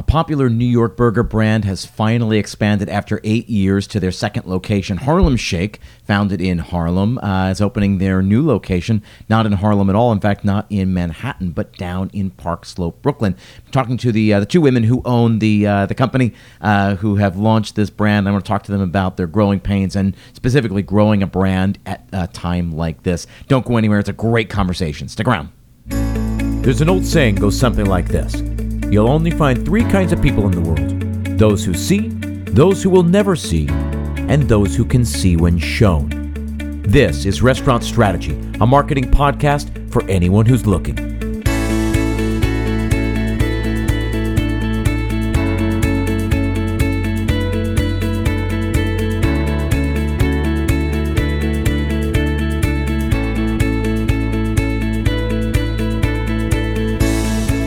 A popular New York burger brand has finally expanded after eight years to their second location. Harlem Shake, founded in Harlem, uh, is opening their new location, not in Harlem at all. In fact, not in Manhattan, but down in Park Slope, Brooklyn. I'm talking to the uh, the two women who own the uh, the company, uh, who have launched this brand. I want to talk to them about their growing pains and specifically growing a brand at a time like this. Don't go anywhere. It's a great conversation. Stick around. There's an old saying goes something like this you'll only find three kinds of people in the world those who see, those who will never see, and those who can see when shown. This is Restaurant Strategy, a marketing podcast for anyone who's looking.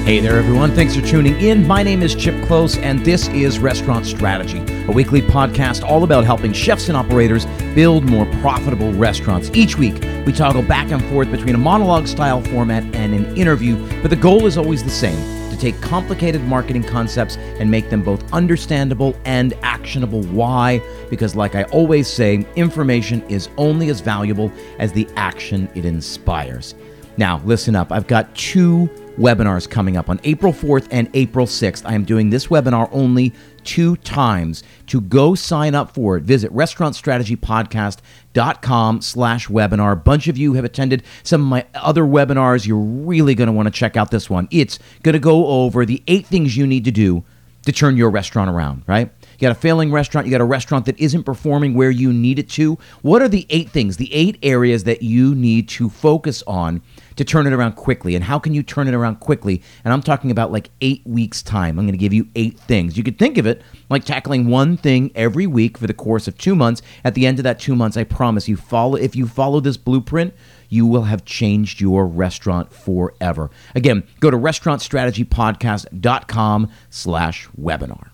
Hey there, everyone. Thanks for tuning in. My name is Chip Klose, and this is Restaurant Strategy, a weekly podcast all about helping chefs and operators build more profitable restaurants. Each week, we toggle back and forth between a monologue style format and an interview, but the goal is always the same to take complicated marketing concepts and make them both understandable and actionable. Why? Because, like I always say, information is only as valuable as the action it inspires. Now, listen up. I've got two webinars coming up on April 4th and April 6th. I am doing this webinar only two times. To go sign up for it, visit restaurantstrategypodcast.com slash webinar. A bunch of you have attended some of my other webinars. You're really going to want to check out this one. It's going to go over the eight things you need to do to turn your restaurant around, right? You got a failing restaurant, you got a restaurant that isn't performing where you need it to. What are the eight things, the eight areas that you need to focus on to turn it around quickly. And how can you turn it around quickly? And I'm talking about like eight weeks' time. I'm going to give you eight things. You could think of it like tackling one thing every week for the course of two months. At the end of that two months, I promise you follow if you follow this blueprint, you will have changed your restaurant forever. Again, go to restaurantstrategypodcast.com slash webinar.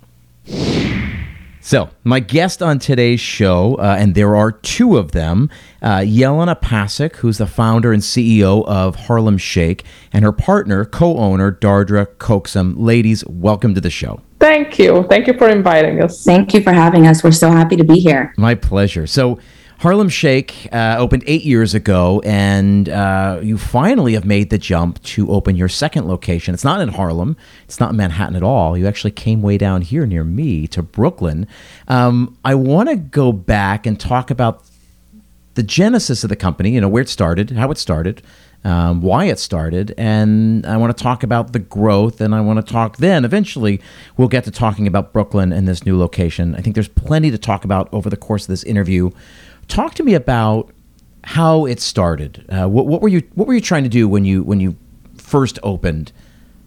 So, my guest on today's show, uh, and there are two of them, uh, Jelena Pasek, who's the founder and CEO of Harlem Shake, and her partner, co owner, Dardra Coaxum. Ladies, welcome to the show. Thank you. Thank you for inviting us. Thank you for having us. We're so happy to be here. My pleasure. So, Harlem Shake uh, opened eight years ago, and uh, you finally have made the jump to open your second location. It's not in Harlem, it's not in Manhattan at all. You actually came way down here near me to Brooklyn. Um, I want to go back and talk about the genesis of the company, you know, where it started, how it started. Um, why it started, and I want to talk about the growth, and I want to talk then eventually we'll get to talking about Brooklyn and this new location. I think there's plenty to talk about over the course of this interview talk to me about how it started. Uh, what, what, were you What were you trying to do when you when you first opened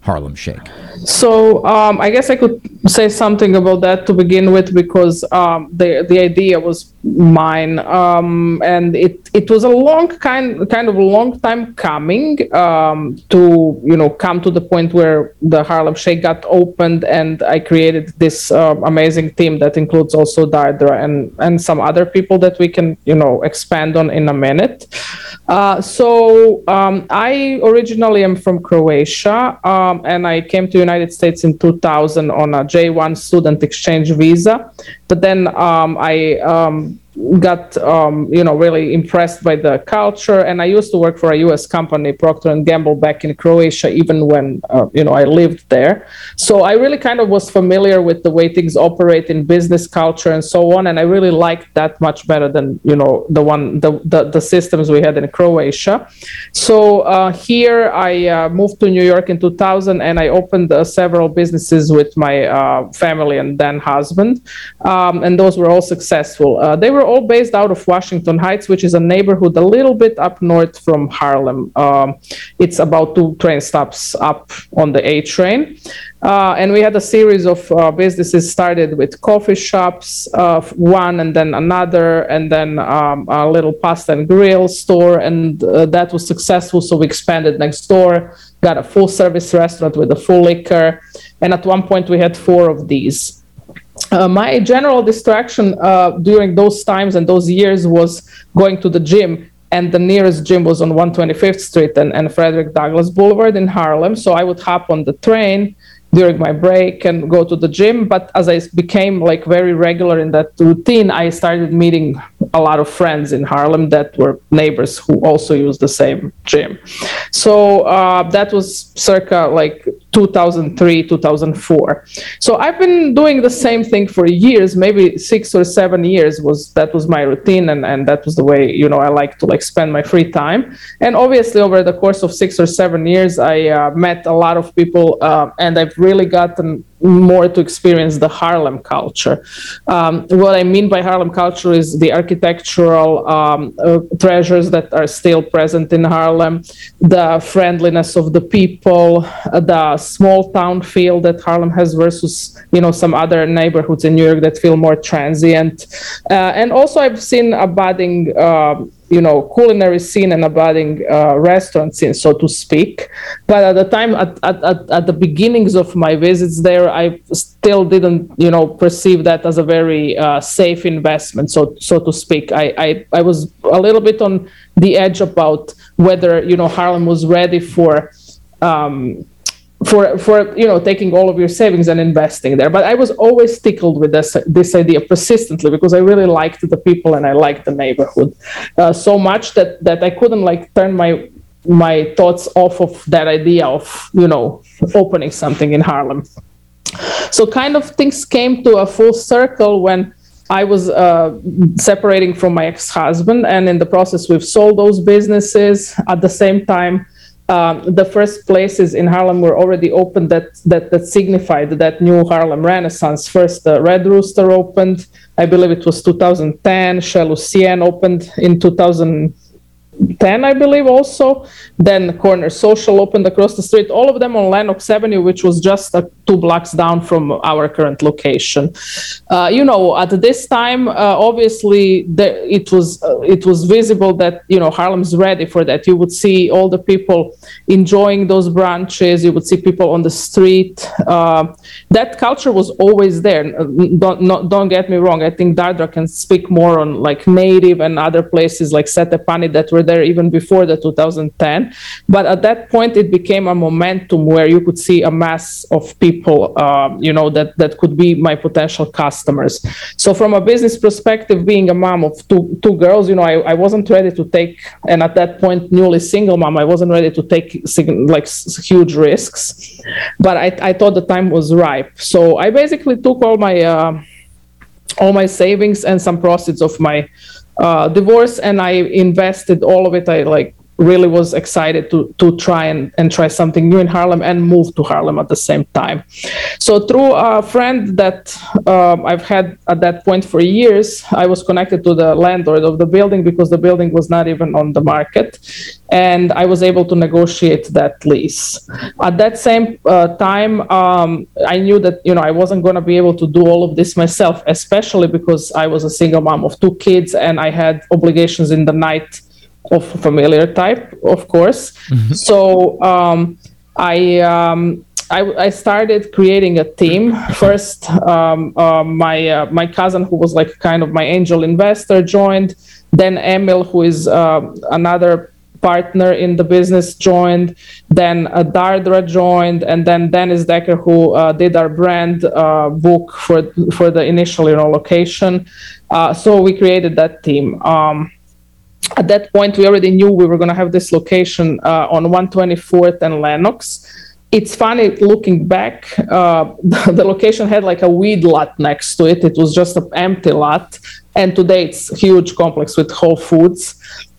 Harlem Shake? So um, I guess I could say something about that to begin with because um, the the idea was mine, um, and it it was a long kind kind of long time coming um, to you know come to the point where the Harlem Shake got opened, and I created this uh, amazing team that includes also Dardra and and some other people that we can you know expand on in a minute. Uh, so um, I originally am from Croatia. Um, and I came to United States in 2000 on a J1 student exchange visa. But then um, I got um, you know really impressed by the culture. And i used to work for a us company procter and gamble back in croatia even when uh, you know i lived there. So i really kind of was familiar with the way things operate in business culture and so on. And i really liked that much better than you know the one the the, the systems we had in croatia. So uh, here i uh, moved to new york in 2000 and i opened uh, several businesses with my uh, family and then husband. Um, and those were all successful. Uh, they were were all based out of Washington Heights, which is a neighborhood a little bit up north from Harlem. Um, it's about two train stops up on the A train. Uh, and we had a series of uh, businesses started with coffee shops, uh, one and then another, and then um, a little pasta and grill store. And uh, that was successful. So we expanded next door, got a full service restaurant with a full liquor. And at one point, we had four of these. Uh, my general distraction uh, during those times and those years was going to the gym and the nearest gym was on 125th street and, and frederick douglass boulevard in harlem so i would hop on the train during my break and go to the gym. But as I became like very regular in that routine, I started meeting a lot of friends in Harlem that were neighbors who also used the same gym. So uh, that was circa like 2003, 2004. So I've been doing the same thing for years, maybe six or seven years was that was my routine and, and that was the way, you know, I like to like spend my free time. And obviously over the course of six or seven years, I uh, met a lot of people uh, and I've really gotten more to experience the Harlem culture. Um, what I mean by Harlem culture is the architectural um, uh, treasures that are still present in Harlem, the friendliness of the people, uh, the small town feel that Harlem has versus you know some other neighborhoods in New York that feel more transient, uh, and also I've seen a budding. Um, you know culinary scene and budding uh, restaurant scene so to speak. But at the time at, at, at, at, the beginnings of my visits there i still didn't you know perceive that as a very uh, safe investment so so to speak. I, I i was a little bit on the edge about whether you know harlem was ready for um, for for you know taking all of your savings and investing there but i was always tickled with this this idea persistently because i really liked the people and i liked the neighborhood uh, so much that that i couldn't like turn my my thoughts off of that idea of you know opening something in harlem so kind of things came to a full circle when I was uh, separating from my ex-husband, and in the process, we've sold those businesses. At the same time, um, the first places in Harlem were already opened that that that signified that new Harlem Renaissance. First, the Red Rooster opened, I believe it was 2010. Chez Lucienne opened in 2000. 10, I believe, also. Then Corner Social opened across the street, all of them on Lenox Avenue, which was just uh, two blocks down from our current location. Uh, you know, at this time, uh, obviously, the, it was uh, it was visible that you know Harlem's ready for that. You would see all the people enjoying those branches. You would see people on the street. Uh, that culture was always there. Don't not, don't get me wrong. I think Dardra can speak more on like Native and other places like Settepani that were there even before the 2010. But at that point, it became a momentum where you could see a mass of people, um, you know, that that could be my potential customers. So from a business perspective, being a mom of two two girls, you know, I, I wasn't ready to take, and at that point, newly single mom, I wasn't ready to take like huge risks. But I, I thought the time was ripe. So I basically took all my uh, all my savings and some proceeds of my uh, divorce and I invested all of it. I like really was excited to to try and, and try something new in Harlem and move to Harlem at the same time. So through a friend that um, I've had at that point for years, I was connected to the landlord of the building because the building was not even on the market, and I was able to negotiate that lease. At that same uh, time, um, I knew that you know I wasn't going to be able to do all of this myself, especially because I was a single mom of two kids and I had obligations in the night of familiar type, of course. Mm-hmm. So um, I. Um, I, I, started creating a team. First, um, uh, my uh, my cousin, who was like kind of my angel investor, joined. Then Emil, who is uh, another partner in the business joined. Then uh, Dardra joined, and then Dennis Decker, who uh, did our brand uh, book for for the initial you know location. Uh, so we created that team. Um, at that point, we already knew we were going to have this location uh, on 124th and Lenox it's funny looking back uh, the, location had like a weed lot next to it. It was just an empty lot. And today it's a huge complex with whole foods.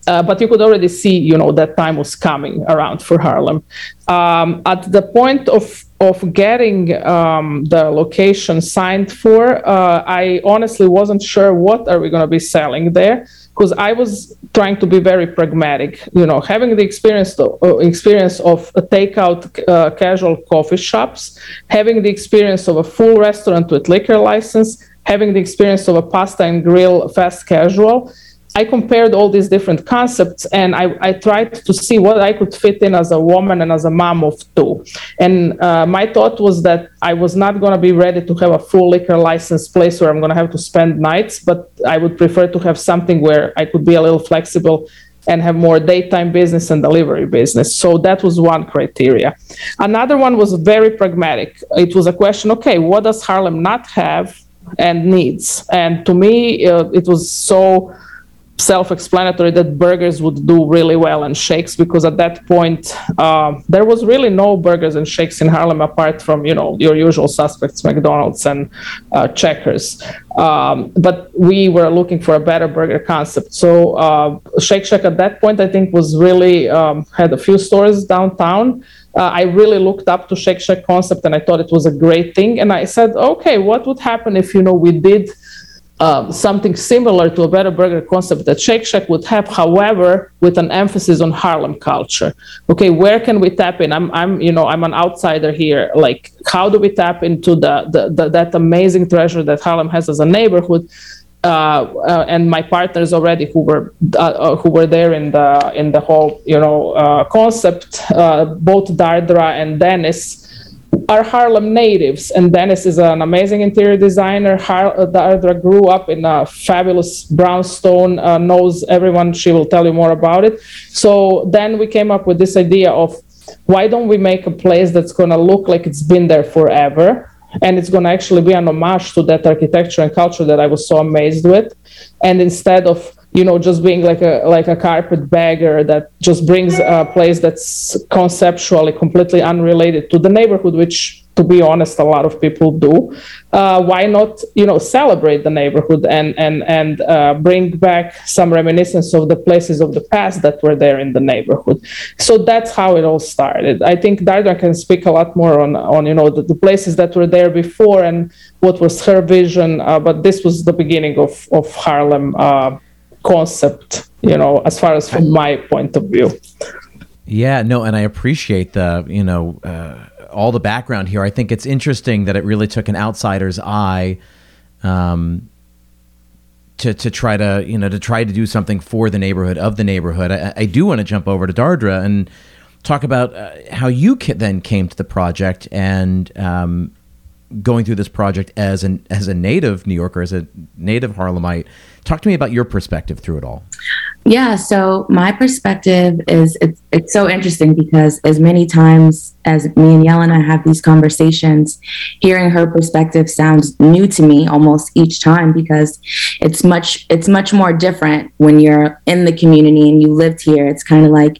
Uh, but you could already see, you know, that time was coming around for Harlem. Um, at the point of of getting um, the location signed for, uh, I honestly wasn't sure what are we going to be selling there because I was trying to be very pragmatic. You know, having the experience to, uh, experience of a takeout uh, casual coffee shops, having the experience of a full restaurant with liquor license, having the experience of a pasta and grill fast casual I compared all these different concepts and I, I, tried to see what I could fit in as a woman and as a mom of two. And uh, my thought was that I was not going to be ready to have a full liquor license place where I'm going to have to spend nights, but I would prefer to have something where I could be a little flexible and have more daytime business and delivery business. So that was one criteria. Another one was very pragmatic. It was a question okay, what does Harlem not have and needs? And to me, uh, it was so self-explanatory that burgers would do really well and shakes because at that point uh, there was really no burgers and shakes in Harlem apart from you know your usual suspects McDonald's and uh, Checkers. Um, but we were looking for a better burger concept. So uh, Shake Shack at that point I think was really um, had a few stores downtown. Uh, I really looked up to Shake Shack concept and I thought it was a great thing. And I said okay what would happen if you know we did um, something similar to a better burger concept that Shake Shack would have, however, with an emphasis on Harlem culture. Okay, where can we tap in? I'm, I'm, you know, I'm an outsider here. Like, how do we tap into the, the, the that amazing treasure that Harlem has as a neighborhood? Uh, uh, and my partners already who were uh, uh who were there in the in the whole you know uh, concept, both Dardra and Dennis are Harlem natives, and Dennis is an amazing interior designer. Har- Dardra grew up in a fabulous brownstone, uh, knows everyone. She will tell you more about it. So then we came up with this idea of why don't we make a place that's going to look like it's been there forever, and it's going to actually be an homage to that architecture and culture that I was so amazed with, and instead of you know just being like a like a carpetbagger that just brings a place that's conceptually completely unrelated to the neighborhood which to be honest a lot of people do. Uh, why not you know celebrate the neighborhood and and and uh, bring back some reminiscence of the places of the past that were there in the neighborhood? So that's how it all started. I think Dardra can speak a lot more on on you know the, the places that were there before and what was her vision uh, but this was the beginning of of harlem uh, concept, you know, as far as from my point of view. Yeah, no, and I appreciate the, you know, uh, all the background here. I think it's interesting that it really took an outsider's eye um, to to try to, you know, to try to do something for the neighborhood of the neighborhood. I, I do want to jump over to Dardra and talk about uh, how you then came to the project and um, going through this project as an as a native New Yorker, as a native Harlemite. Talk to me about your perspective through it all. Yeah, so my perspective is it's, it's so interesting because as many times as me and Yelena have these conversations, hearing her perspective sounds new to me almost each time because it's much it's much more different when you're in the community and you lived here. It's kind of like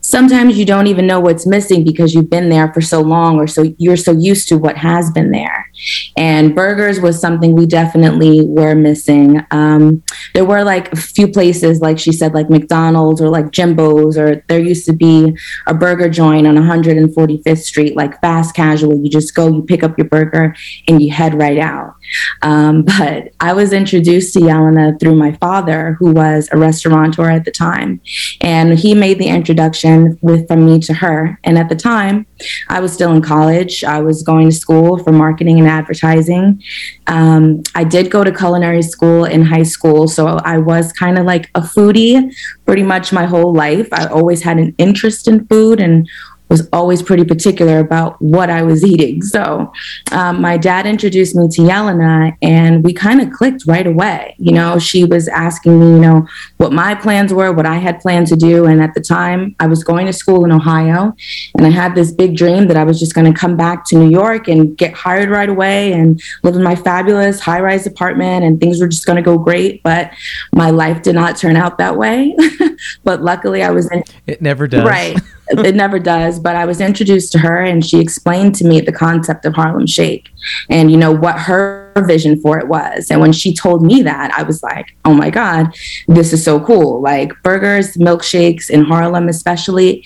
sometimes you don't even know what's missing because you've been there for so long or so you're so used to what has been there. And burgers was something we definitely were missing. Um, there were like a few places, like she said, like McDonald's or like Jimbo's, or there used to be a burger joint on 145th Street, like fast casual. You just go, you pick up your burger, and you head right out. Um, but I was introduced to Yelena through my father, who was a restaurateur at the time. And he made the introduction with from me to her. And at the time, I was still in college. I was going to school for marketing and advertising. Um, I did go to culinary school in high school. So I was kind of like a foodie pretty much my whole life. I always had an interest in food and was always pretty particular about what I was eating. So um, my dad introduced me to Yelena and we kind of clicked right away. You know, she was asking me, you know, what my plans were, what I had planned to do. And at the time, I was going to school in Ohio and I had this big dream that I was just going to come back to New York and get hired right away and live in my fabulous high rise apartment and things were just going to go great. But my life did not turn out that way. but luckily, I was in. It never does. Right it never does but i was introduced to her and she explained to me the concept of harlem shake and you know what her vision for it was and when she told me that i was like oh my god this is so cool like burgers milkshakes in harlem especially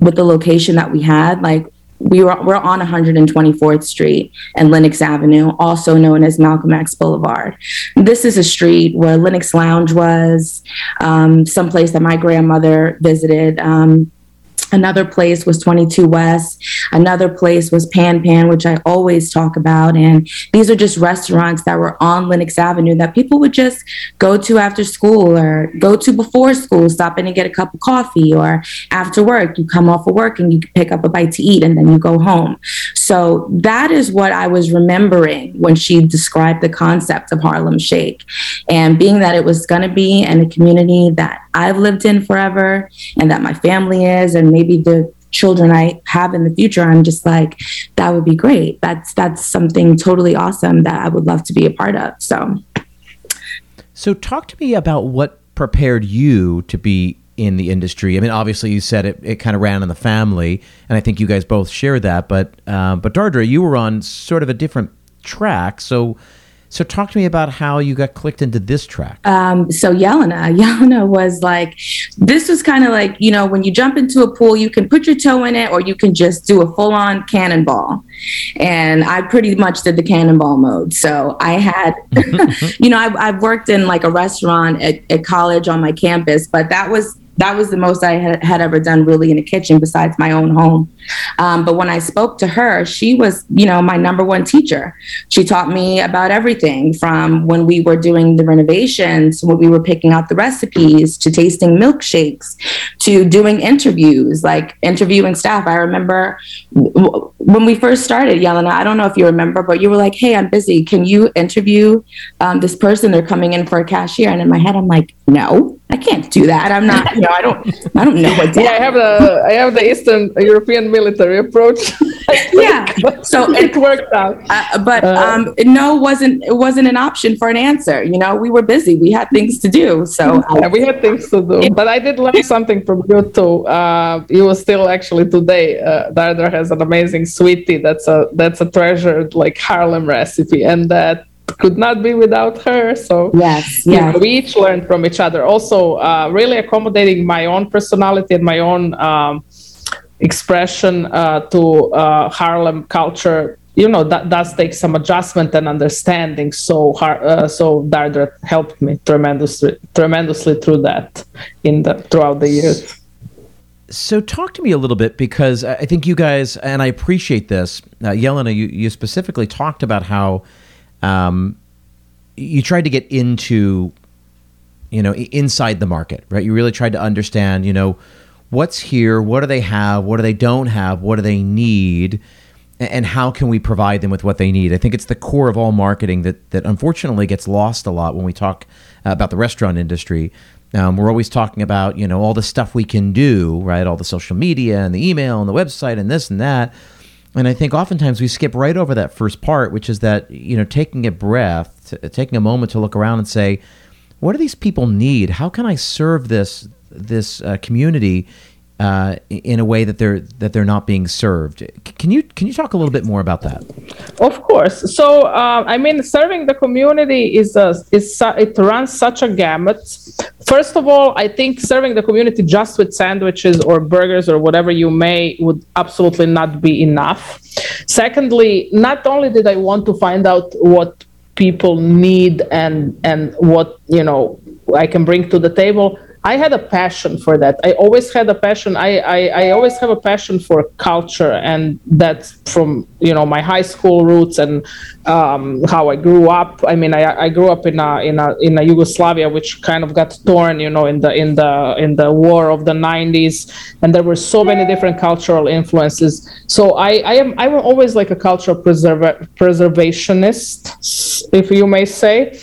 with the location that we had like we were we're on 124th Street and Lenox Avenue, also known as Malcolm X Boulevard. This is a street where Lenox Lounge was, um, someplace that my grandmother visited. Um, Another place was 22 West. Another place was Pan Pan, which I always talk about. And these are just restaurants that were on Lenox Avenue that people would just go to after school or go to before school, stop in and get a cup of coffee, or after work, you come off of work and you pick up a bite to eat and then you go home. So that is what I was remembering when she described the concept of Harlem Shake. And being that it was going to be in a community that I've lived in forever and that my family is, and maybe the children I have in the future, I'm just like, that would be great. That's that's something totally awesome that I would love to be a part of. So So talk to me about what prepared you to be in the industry. I mean, obviously you said it, it kind of ran in the family, and I think you guys both share that. But uh, but Dardra, you were on sort of a different track. So so talk to me about how you got clicked into this track. Um, so Yelena, Yelena was like, this was kind of like, you know, when you jump into a pool, you can put your toe in it or you can just do a full on cannonball. And I pretty much did the cannonball mode. So I had, you know, I, have worked in like a restaurant at, at college on my campus, but that was that was the most I had, had ever done really in a kitchen besides my own home. Um, but when I spoke to her, she was, you know, my number one teacher. She taught me about everything from when we were doing the renovations, when we were picking out the recipes, to tasting milkshakes, to doing interviews, like interviewing staff. I remember when we first started, Yelena, I don't know if you remember, but you were like, hey, I'm busy. Can you interview um, this person? They're coming in for a cashier. And in my head, I'm like, no, I can't do that. I'm not, you know, I don't, I don't know what. Yeah, I have the, I have the Eastern European military approach. yeah, so it, worked out. Uh, but uh, um, no wasn't it wasn't an option for an answer. You know, we were busy. We had things to do. So yeah, we had things to do. But I did learn something from you too. Uh, you were still actually today. Uh, Dardra has an amazing sweetie. That's a that's a treasured like Harlem recipe, and that could not be without her. So yes, yeah, we each learned from each other. Also, uh, really accommodating my own personality and my own um, expression uh, to uh, Harlem culture. You know that does take some adjustment and understanding. So, uh, so Dardra helped me tremendously, tremendously through that in the throughout the years. So, talk to me a little bit because I think you guys, and I appreciate this, uh, Yelena, you, you specifically talked about how um, you tried to get into, you know, inside the market, right? You really tried to understand, you know, what's here, what do they have, what do they don't have, what do they need, and how can we provide them with what they need? I think it's the core of all marketing that that unfortunately gets lost a lot when we talk about the restaurant industry. Um, we're always talking about you know all the stuff we can do, right? All the social media and the email and the website and this and that. And I think oftentimes we skip right over that first part, which is that you know taking a breath, t- taking a moment to look around and say, what do these people need? How can I serve this this uh, community uh, in a way that they're that they're not being served. Can you can you talk a little bit more about that? Of course. So uh, I mean, serving the community is a, is it runs such a gamut. First of all, I think serving the community just with sandwiches or burgers or whatever you may would absolutely not be enough. Secondly, not only did I want to find out what people need and and what you know I can bring to the table I had a passion for that. I always had a passion. I, I, I always have a passion for culture, and that's from you know my high school roots and um, how I grew up. I mean, I, I grew up in a in a in a Yugoslavia, which kind of got torn, you know, in the in the in the war of the '90s, and there were so many different cultural influences. So I I am I'm always like a cultural preserva- preservationist, if you may say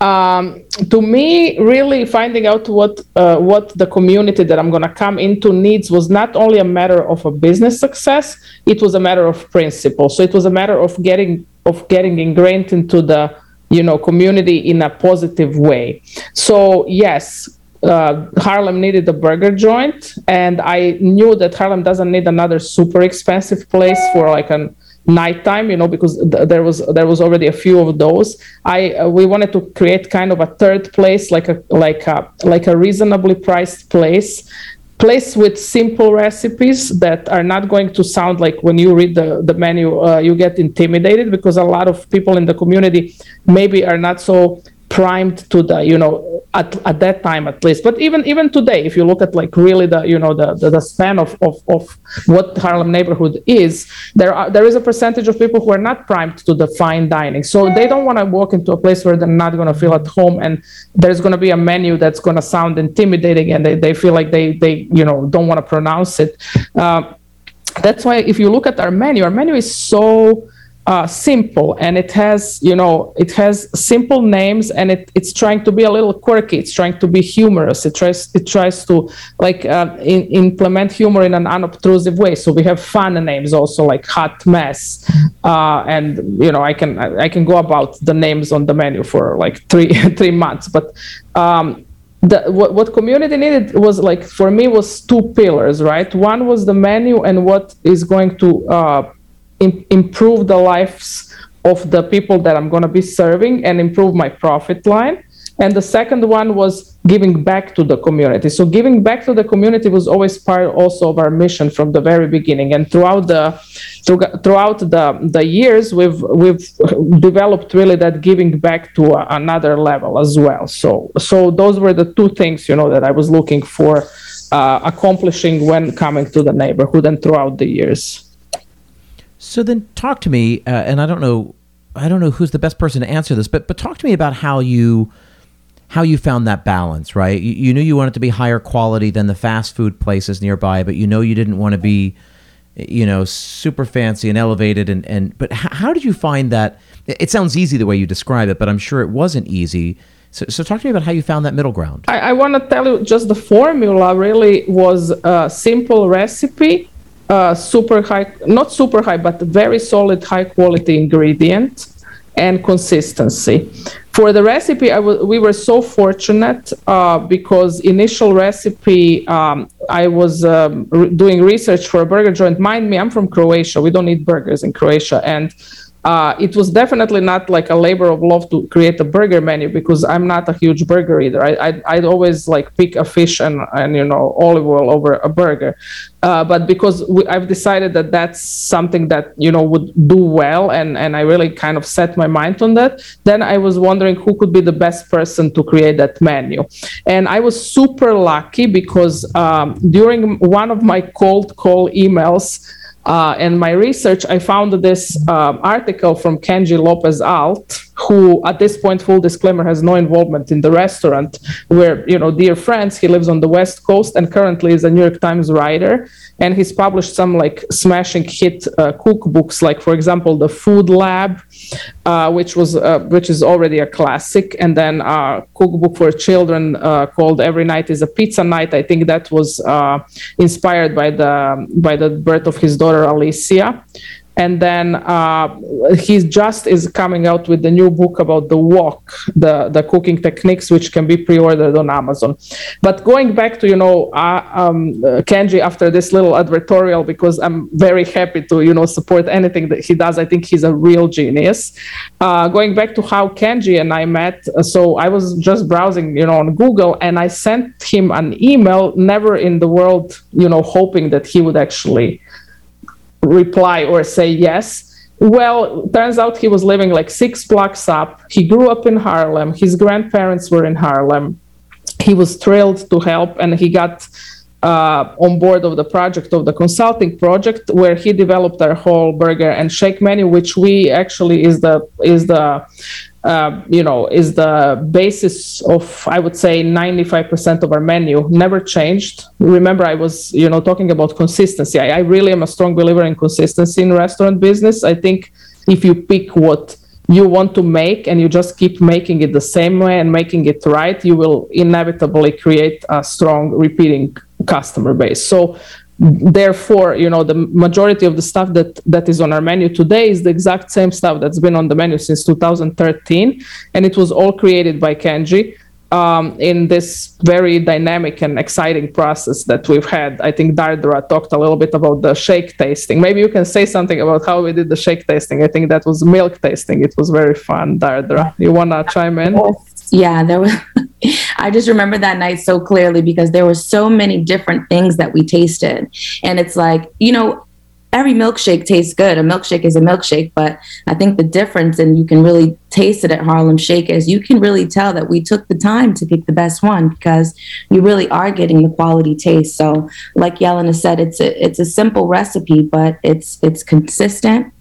um, to me, really finding out what uh, what the community that I'm going to come into needs was not only a matter of a business success; it was a matter of principle. So it was a matter of getting of getting ingrained into the you know community in a positive way. So yes, uh, Harlem needed a burger joint, and I knew that Harlem doesn't need another super expensive place for like an nighttime you know because th- there was there was already a few of those. I uh, we wanted to create kind of a third place like a like a like a reasonably priced place place with simple recipes that are not going to sound like when you read the, the menu uh, you get intimidated because a lot of people in the community maybe are not so primed to the you know at, at that time at least. But even even today if you look at like really the you know the the, the span of, of of what harlem neighborhood is there are there is a percentage of people who are not primed to the fine dining. So they don't want to walk into a place where they're not going to feel at home and there's going to be a menu that's going to sound intimidating and they, they feel like they they you know don't want to pronounce it. Uh, that's why if you look at our menu our menu is so uh, simple and it has you know it has simple names and it, it's trying to be a little quirky. It's trying to be humorous. It tries it tries to like uh, in, implement humor in an unobtrusive way. So we have fun names also like hot mess uh, and you know i can i can go about the names on the menu for like three three months. But um, the, what, what community needed was like for me was two pillars right? One was the menu and what is going to uh, Im- improve the lives of the people that I'm going to be serving and improve my profit line. And the second one was giving back to the community. So giving back to the community was always part also of our mission from the very beginning. And throughout the throughout the, the years, we've we've developed really that giving back to another level as well. So so those were the two things you know that I was looking for uh, accomplishing when coming to the neighborhood and throughout the years. So then, talk to me, uh, and I don't know, I don't know who's the best person to answer this, but but talk to me about how you how you found that balance. Right, you, you knew you wanted to be higher quality than the fast food places nearby, but you know you didn't want to be, you know, super fancy and elevated. And and but how, how did you find that? It sounds easy the way you describe it, but I'm sure it wasn't easy. So, so talk to me about how you found that middle ground. I, I want to tell you just the formula really was a simple recipe super high, not super high, but very solid, high quality ingredient and consistency. For the recipe, we were so fortunate uh, because initial recipe, um, I was um, re- doing research for a burger joint. Mind me, I'm from Croatia. We don't eat burgers in Croatia, and uh, it was definitely not like a labor of love to create a burger menu because I'm not a huge burger eater. I, I'd, I'd always like pick a fish and, and you know olive oil over a burger. Uh, but because we, I've decided that that's something that you know would do well, and and I really kind of set my mind on that. Then I was wondering who could be the best person to create that menu, and I was super lucky because um, during one of my cold call emails. Uh, in my research, I found this um, article from Kenji López-Alt, who, at this point, full disclaimer, has no involvement in the restaurant. We're, you know, dear friends. He lives on the West Coast and currently is a New York Times writer. And he's published some like smashing hit uh, cookbooks, like for example, the Food Lab, uh, which was uh, which is already a classic, and then a cookbook for children uh, called Every Night is a Pizza Night. I think that was uh, inspired by the by the birth of his daughter Alicia and then uh, he just is coming out with the new book about the wok the the cooking techniques which can be pre-ordered on amazon. But going back to you know uh, um, kenji after this little advertorial because i'm very happy to you know support anything that he does i think he's a real genius. Uh, going back to how kenji and i met so i was just browsing you know on google and i sent him an email never in the world you know hoping that he would actually reply or say yes. Well, turns out he was living like six blocks up. He grew up in Harlem. His grandparents were in Harlem. He was thrilled to help, and he got uh, on board of the project of the consulting project, where he developed our whole burger and shake menu, which we actually is the is the uh, you know, is the basis of, I would say, 95% of our menu. Never changed. Remember, I was, you know, talking about consistency. I, I really am a strong believer in consistency in restaurant business. I think if you pick what you want to make and you just keep making it the same way and making it right, you will inevitably create a strong repeating customer base. So therefore you know the majority of the stuff that that is on our menu today is the exact same stuff that's been on the menu since 2013 and it was all created by kenji um, in this very dynamic and exciting process that we've had. I think dardra talked a little bit about the shake tasting. Maybe you can say something about how we did the shake tasting. I think that was milk tasting. It was very fun dardra. You want to chime in? Yeah there was i just remember that night so clearly because there were so many different things that we tasted and it's like you know every milkshake tastes good. A milkshake is a milkshake, but I think the difference, and you can really taste it at Harlem Shake, is you can really tell that we took the time to pick the best one because you really are getting the quality taste. So, like Yelena said, it's a it's a simple recipe, but it's it's consistent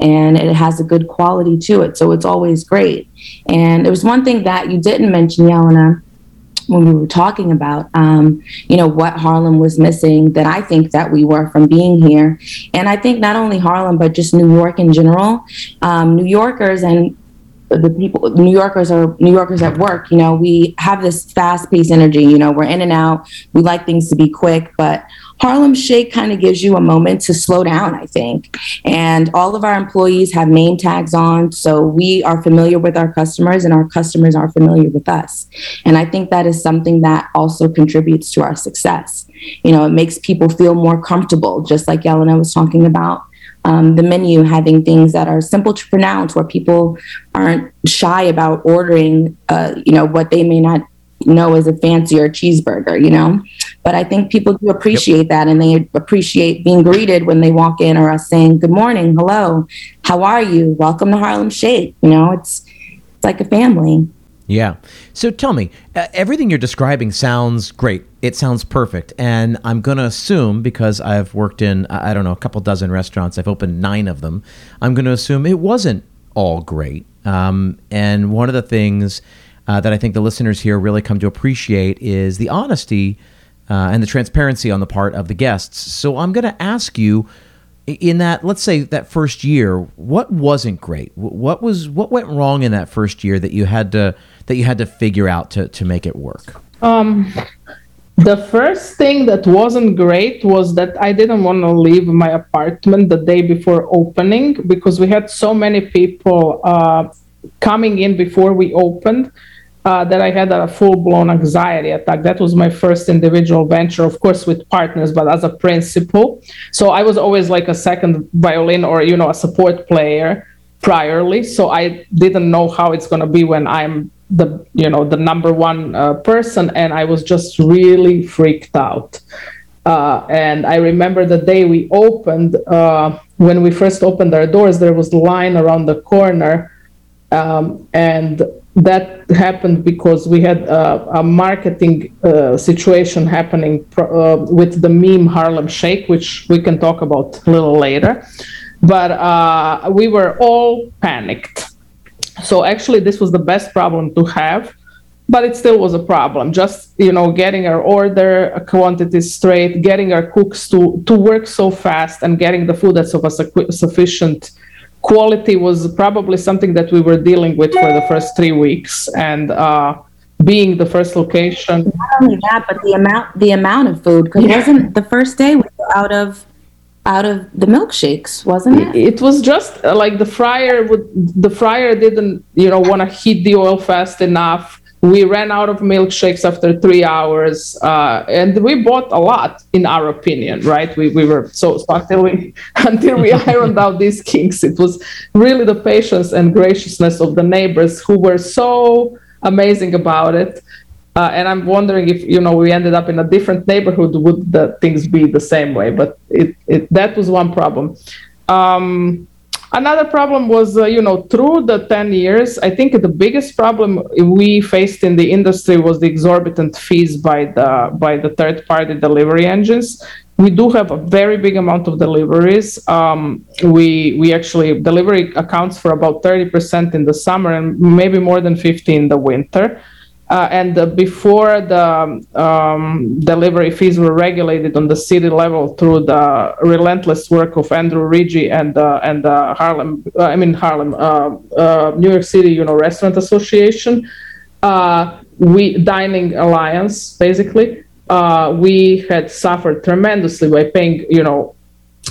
and it has a good quality to it. So it's always great. And there was one thing that you didn't mention, Yelena, when we were talking about, um, you know, what Harlem was missing that I think that we were from being here. And I think not only Harlem, but just New York in general. Um, New Yorkers and the people new yorkers are new yorkers at work you know we have this fast paced energy you know we're in and out we like things to be quick but harlem shake kind of gives you a moment to slow down i think. And all of our employees have name tags on so we are familiar with our customers and our customers are familiar with us. And i think that is something that also contributes to our success. You know it makes people feel more comfortable just like yelena was talking about um, the menu having things that are simple to pronounce where people aren't shy about ordering uh, you know what they may not know as a fancier cheeseburger you know but i think people do appreciate yep. that and they appreciate being greeted when they walk in or us saying good morning hello how are you welcome to harlem shake you know it's it's like a family yeah. So tell me, uh, everything you're describing sounds great. It sounds perfect. And I'm going to assume, because I've worked in, I don't know, a couple dozen restaurants, I've opened nine of them, I'm going to assume it wasn't all great. Um, and one of the things uh, that I think the listeners here really come to appreciate is the honesty uh, and the transparency on the part of the guests. So I'm going to ask you in that let's say that first year what wasn't great? What was what went wrong in that first year that you had to that you had to figure out to to make it work? Um the first thing that wasn't great was that I didn't want to leave my apartment the day before opening because we had so many people uh, coming in before we opened uh, that I had a full blown anxiety attack. That was my first individual venture, of course, with partners, but as a principal. So I was always like a second violin or, you know, a support player priorly. So I didn't know how it's going to be when I'm the, you know, the number one uh, person. And I was just really freaked out. Uh, and I remember the day we opened, uh, when we first opened our doors, there was line around the corner. Um, and that happened because we had uh, a marketing uh, situation happening uh, with the meme Harlem Shake, which we can talk about a little later. But uh, we were all panicked. So actually, this was the best problem to have, but it still was a problem. Just you know, getting our order quantities straight, getting our cooks to to work so fast, and getting the food that's of a sufficient quality was probably something that we were dealing with for the first three weeks and uh, being the first location. Not only that but the amount the amount of food because yeah. wasn't the first day we were out of out of the milkshakes wasn't it? It was just uh, like the fryer would the fryer didn't you know want to heat the oil fast enough we ran out of milkshakes after three hours uh, and we bought a lot in our opinion right? We, we were so, so until we until we ironed out these kinks. It was really the patience and graciousness of the neighbors who were so amazing about it. Uh, and i'm wondering if you know we ended up in a different neighborhood would the things be the same way? But it, it that was one problem. Um, Another problem was, uh, you know, through the 10 years, I think the biggest problem we faced in the industry was the exorbitant fees by the by the third-party delivery engines. We do have a very big amount of deliveries. Um, we we actually delivery accounts for about 30% in the summer and maybe more than 50 in the winter. Uh, and uh, before the um, delivery fees were regulated on the city level through the relentless work of Andrew Rigie and uh, and Harlem, uh, I mean Harlem, uh, uh, New York City, you know, Restaurant Association, we Dining Alliance, basically, we had suffered tremendously by paying, you know,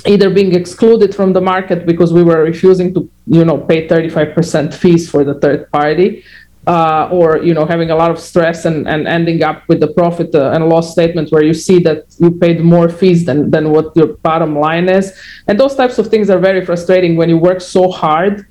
either being excluded from the market because we were refusing to, you know, pay 35% fees for the third party uh, or you know having a lot of stress and, and ending up with the profit uh, and loss statement where you see that you paid more fees than, than what your bottom line is. And those types of things are very frustrating when you work so hard.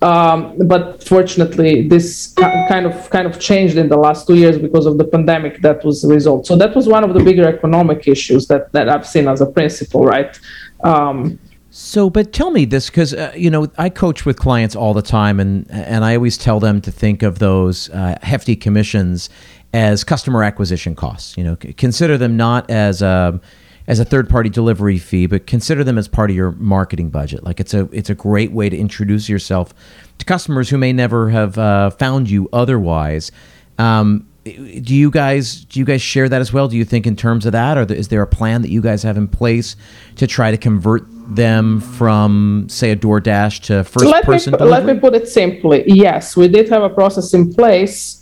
Um, but fortunately this kind of kind of changed in the last two years because of the pandemic that was the result. So that was one of the bigger economic issues that, that i've seen as a principal right? Um, So, but tell me this because uh, you know I coach with clients all the time, and and I always tell them to think of those uh, hefty commissions as customer acquisition costs. You know, consider them not as a as a third party delivery fee, but consider them as part of your marketing budget. Like it's a it's a great way to introduce yourself to customers who may never have uh, found you otherwise. Um, do you guys do you guys share that as well? Do you think in terms of that, or is there a plan that you guys have in place to try to convert them from, say, a DoorDash to first let person me, delivery? Let me put it simply. Yes, we did have a process in place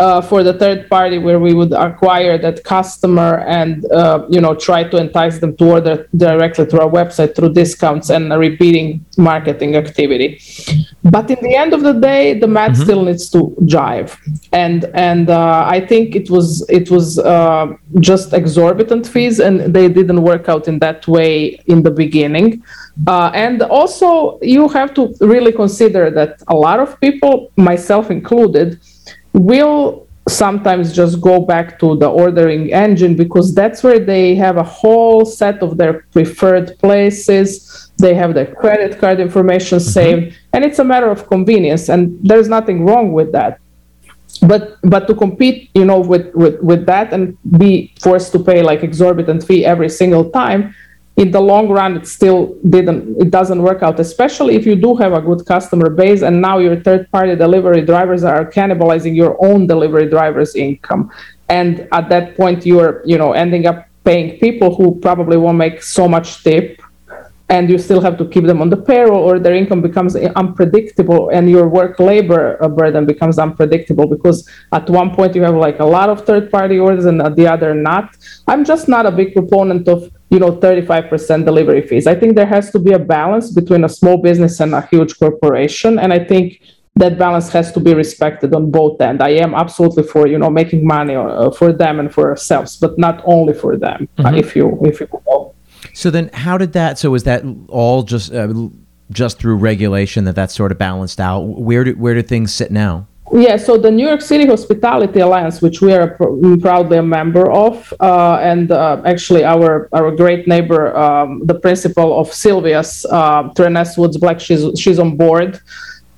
uh, for the third party where we would acquire that customer and uh, you know try to entice them to order directly through our website through discounts and a repeating marketing activity. But in the end of the day the math mm-hmm. still needs to jive. And and uh, i think it was it was uh, just exorbitant fees and they didn't work out in that way in the beginning. Uh, and also you have to really consider that a lot of people myself included will sometimes just go back to the ordering engine because that's where they have a whole set of their preferred places they have their credit card information mm-hmm. saved and it's a matter of convenience and there's nothing wrong with that but but to compete you know with with with that and be forced to pay like exorbitant fee every single time in the long run it still didn't it doesn't work out especially if you do have a good customer base and now your third party delivery drivers are cannibalizing your own delivery drivers income. And at that point you're you know ending up paying people who probably won't make so much tip and you still have to keep them on the payroll or their income becomes unpredictable and your work labor uh, burden becomes unpredictable because at one point you have like a lot of third party orders and at the other not. I'm just not a big proponent of you know 35% delivery fees i think there has to be a balance between a small business and a huge corporation and i think that balance has to be respected on both ends i am absolutely for you know making money uh, for them and for ourselves but not only for them uh, mm-hmm. if you if you know. so then how did that so was that all just uh, just through regulation that that sort of balanced out where do where do things sit now yeah, so the New York City Hospitality Alliance, which we are pr- proudly a member of, uh, and uh, actually our our great neighbor, um, the principal of Sylvia's, uh, Woods Black, she's she's on board,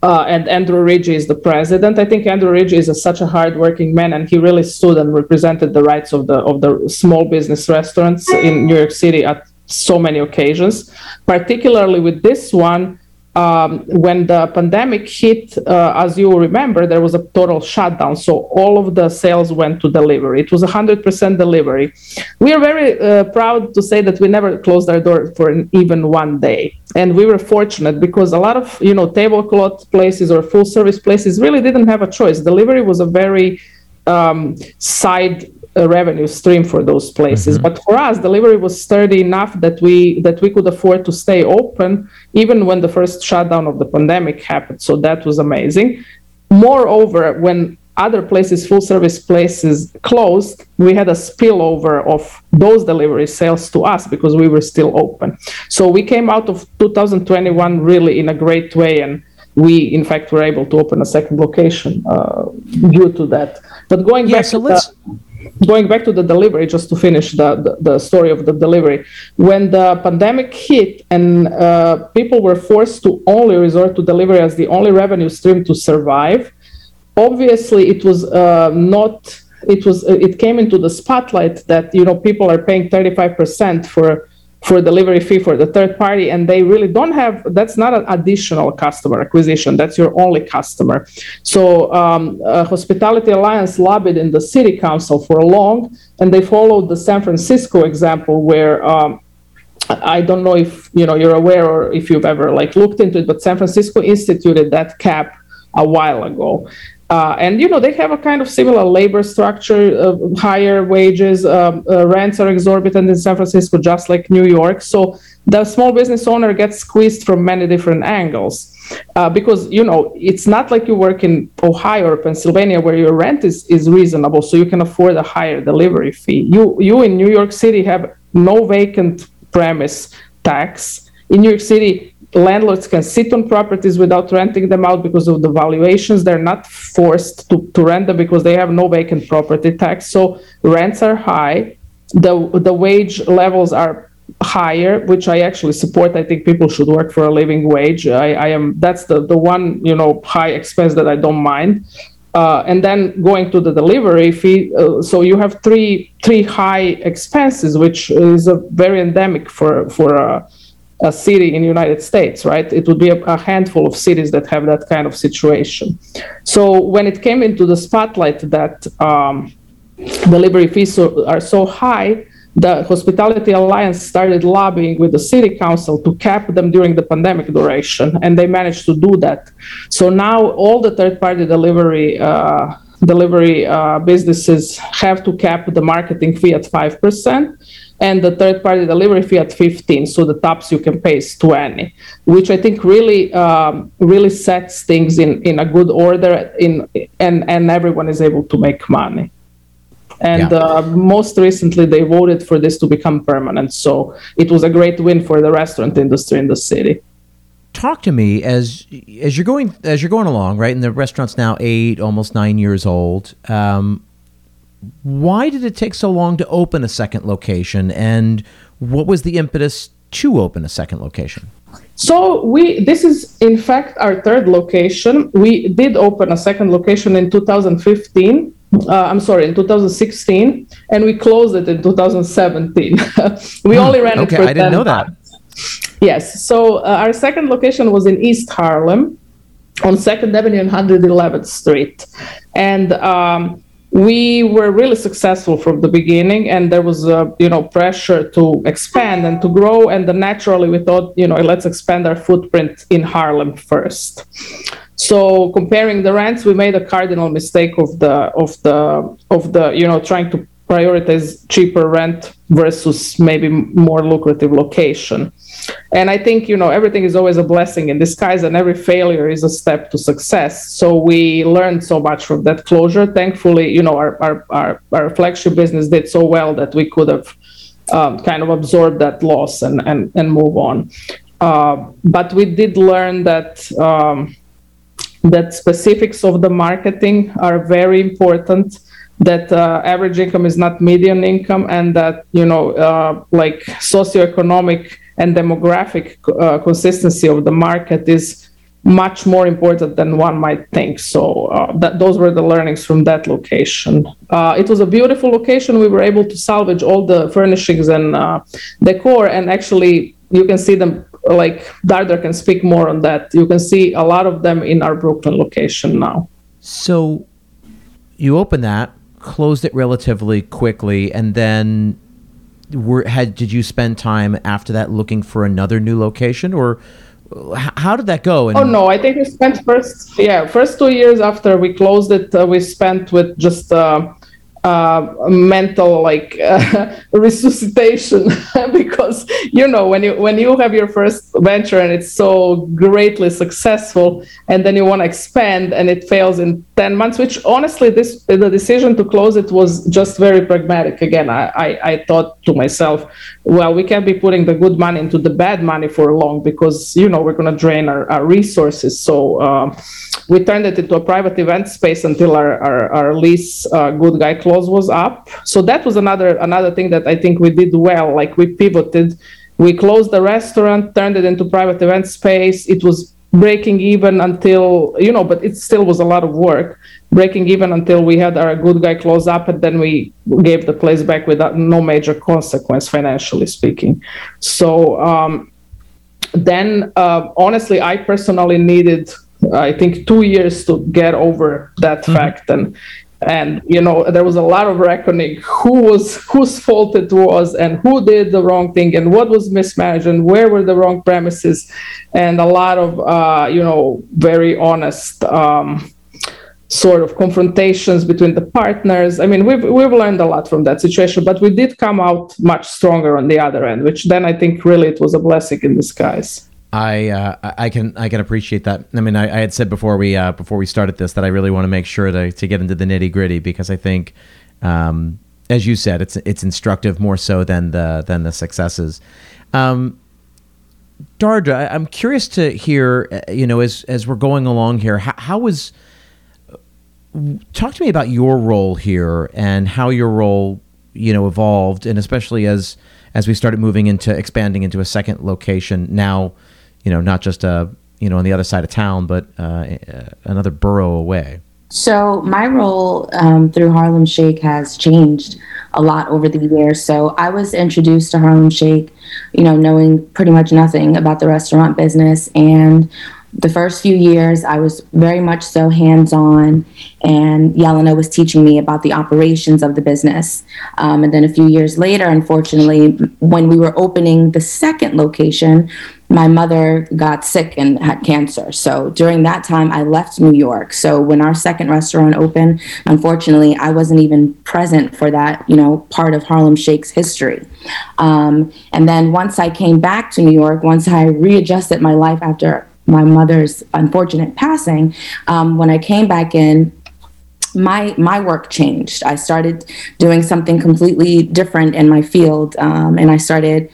uh, and Andrew Rigie is the president. I think Andrew Rigie is a, such a hardworking man, and he really stood and represented the rights of the of the small business restaurants in New York City at so many occasions, particularly with this one um, when the pandemic hit, uh, as you remember, there was a total shutdown. So all of the sales went to delivery. It was 100% delivery. We are very uh, proud to say that we never closed our door for an, even one day. And we were fortunate because a lot of you know tablecloth places or full service places really didn't have a choice. Delivery was a very um, side a revenue stream for those places. Mm-hmm. But for us, delivery was sturdy enough that we that we could afford to stay open even when the first shutdown of the pandemic happened. So that was amazing. Moreover, when other places, full service places closed, we had a spillover of those delivery sales to us because we were still open. So we came out of 2021 really in a great way and we in fact were able to open a second location uh, due to that. But going yeah, back so to let's... the, going back to the delivery, just to finish the, the, the story of the delivery, when the pandemic hit and uh, people were forced to only resort to delivery as the only revenue stream to survive, obviously it was uh, not. It was. It came into the spotlight that you know people are paying 35% for for delivery fee for the third party and they really don't have that's not an additional customer acquisition that's your only customer so um, uh, hospitality alliance lobbied in the city council for long and they followed the san francisco example where um, I don't know if you know you're aware or if you've ever like looked into it, but San Francisco instituted that cap a while ago. Uh, and you know they have a kind of similar labor structure, uh, higher wages, um, uh, rents are exorbitant in San Francisco, just like New York. So the small business owner gets squeezed from many different angles, uh, because you know it's not like you work in Ohio or Pennsylvania where your rent is is reasonable, so you can afford a higher delivery fee. You you in New York City have no vacant premise tax. In New York City, landlords can sit on properties without renting them out because of the valuations. They're not forced to, to rent them because they have no vacant property tax. So rents are high. The, the wage levels are higher, which I actually support. I think people should work for a living wage. I, I am that's the the one you know high expense that I don't mind. Uh, and then going to the delivery fee. Uh, so you have three three high expenses, which is a very endemic for for a, a city in the United States, right? It would be a, a, handful of cities that have that kind of situation. So when it came into the spotlight that um, delivery fees so, are so high, the Hospitality Alliance started lobbying with the city council to cap them during the pandemic duration, and they managed to do that. So now all the third-party delivery uh, delivery uh, businesses have to cap the marketing fee at five percent, and the third-party delivery fee at 15. So the tops you can pay is 20, which I think really um, really sets things in in a good order. In and and everyone is able to make money and yeah. uh, most recently they voted for this to become permanent so it was a great win for the restaurant industry in the city talk to me as as you're going as you're going along right and the restaurant's now eight almost nine years old um, why did it take so long to open a second location and what was the impetus to open a second location so we this is in fact our third location we did open a second location in 2015 uh, I'm sorry, in 2016, and we closed it in 2017. we hmm, only ran okay, it for I didn't know that. Yes. So uh, our second location was in East Harlem, on Second Avenue and 111th Street, and um, we were really successful from the beginning. And there was, uh, you know, pressure to expand and to grow. And then naturally, we thought, you know, let's expand our footprint in Harlem first. So comparing the rents, we made a cardinal mistake of the of the of the you know trying to prioritize cheaper rent versus maybe more lucrative location. And I think you know everything is always a blessing in disguise, and every failure is a step to success. So we learned so much from that closure. Thankfully, you know our our our, our flagship business did so well that we could have um, kind of absorbed that loss and and and move on. Uh, but we did learn that. Um, that specifics of the marketing are very important that uh, average income is not median income and that you know uh, like socioeconomic and demographic uh, consistency of the market is much more important than one might think so uh, that those were the learnings from that location uh, it was a beautiful location we were able to salvage all the furnishings and uh, decor and actually you can see them like Dardar can speak more on that. You can see a lot of them in our Brooklyn location now. So you open that, closed it relatively quickly, and then were had did you spend time after that looking for another new location or how did that go? And oh no, I think we spent first yeah first two years after we closed it, uh, we spent with just. Uh, uh, mental like uh, resuscitation because you know when you when you have your first venture and it's so greatly successful and then you want to expand and it fails in 10 months which honestly this the decision to close it was just very pragmatic. Again I, I, I thought to myself well we can't be putting the good money into the bad money for long because you know we're going to drain our, our resources. So uh, we turned it into a private event space until our, our, our lease uh, good guy clause was up. So that was another another thing that i think we did well. Like we pivoted we closed the restaurant turned it into private event space. It was breaking even until you know but it still was a lot of work breaking even until we had our good guy clause up and then we gave the place back without no major consequence financially speaking so um, then uh, honestly i personally needed I think two years to get over that mm-hmm. fact and and you know there was a lot of reckoning who was whose fault it was and who did the wrong thing and what was mismanaged and where were the wrong premises. And a lot of uh, you know very honest um, sort of confrontations between the partners. I mean we've we've learned a lot from that situation but we did come out much stronger on the other end which then i think really it was a blessing in disguise I uh, I can I can appreciate that. I mean, I, I had said before we uh, before we started this that I really want to make sure to, to get into the nitty gritty because I think, um, as you said, it's it's instructive more so than the than the successes. Um, Dardra, I'm curious to hear. Uh, you know, as as we're going along here, how, how was talk to me about your role here and how your role you know evolved, and especially as as we started moving into expanding into a second location. Now, you know, not just a you know on the other side of town, but uh, another borough away. So my role um, through Harlem Shake has changed a lot over the years. So I was introduced to Harlem Shake, you know, knowing pretty much nothing about the restaurant business and the first few years, I was very much so hands on, and Yelena was teaching me about the operations of the business. Um, and then a few years later, unfortunately, when we were opening the second location, my mother got sick and had cancer. So during that time, I left New York. So when our second restaurant opened, unfortunately, I wasn't even present for that, you know, part of Harlem Shake's history. Um, and then once I came back to New York, once I readjusted my life after my mother's unfortunate passing, um, when I came back in, my my work changed. I started doing something completely different in my field, um, and I started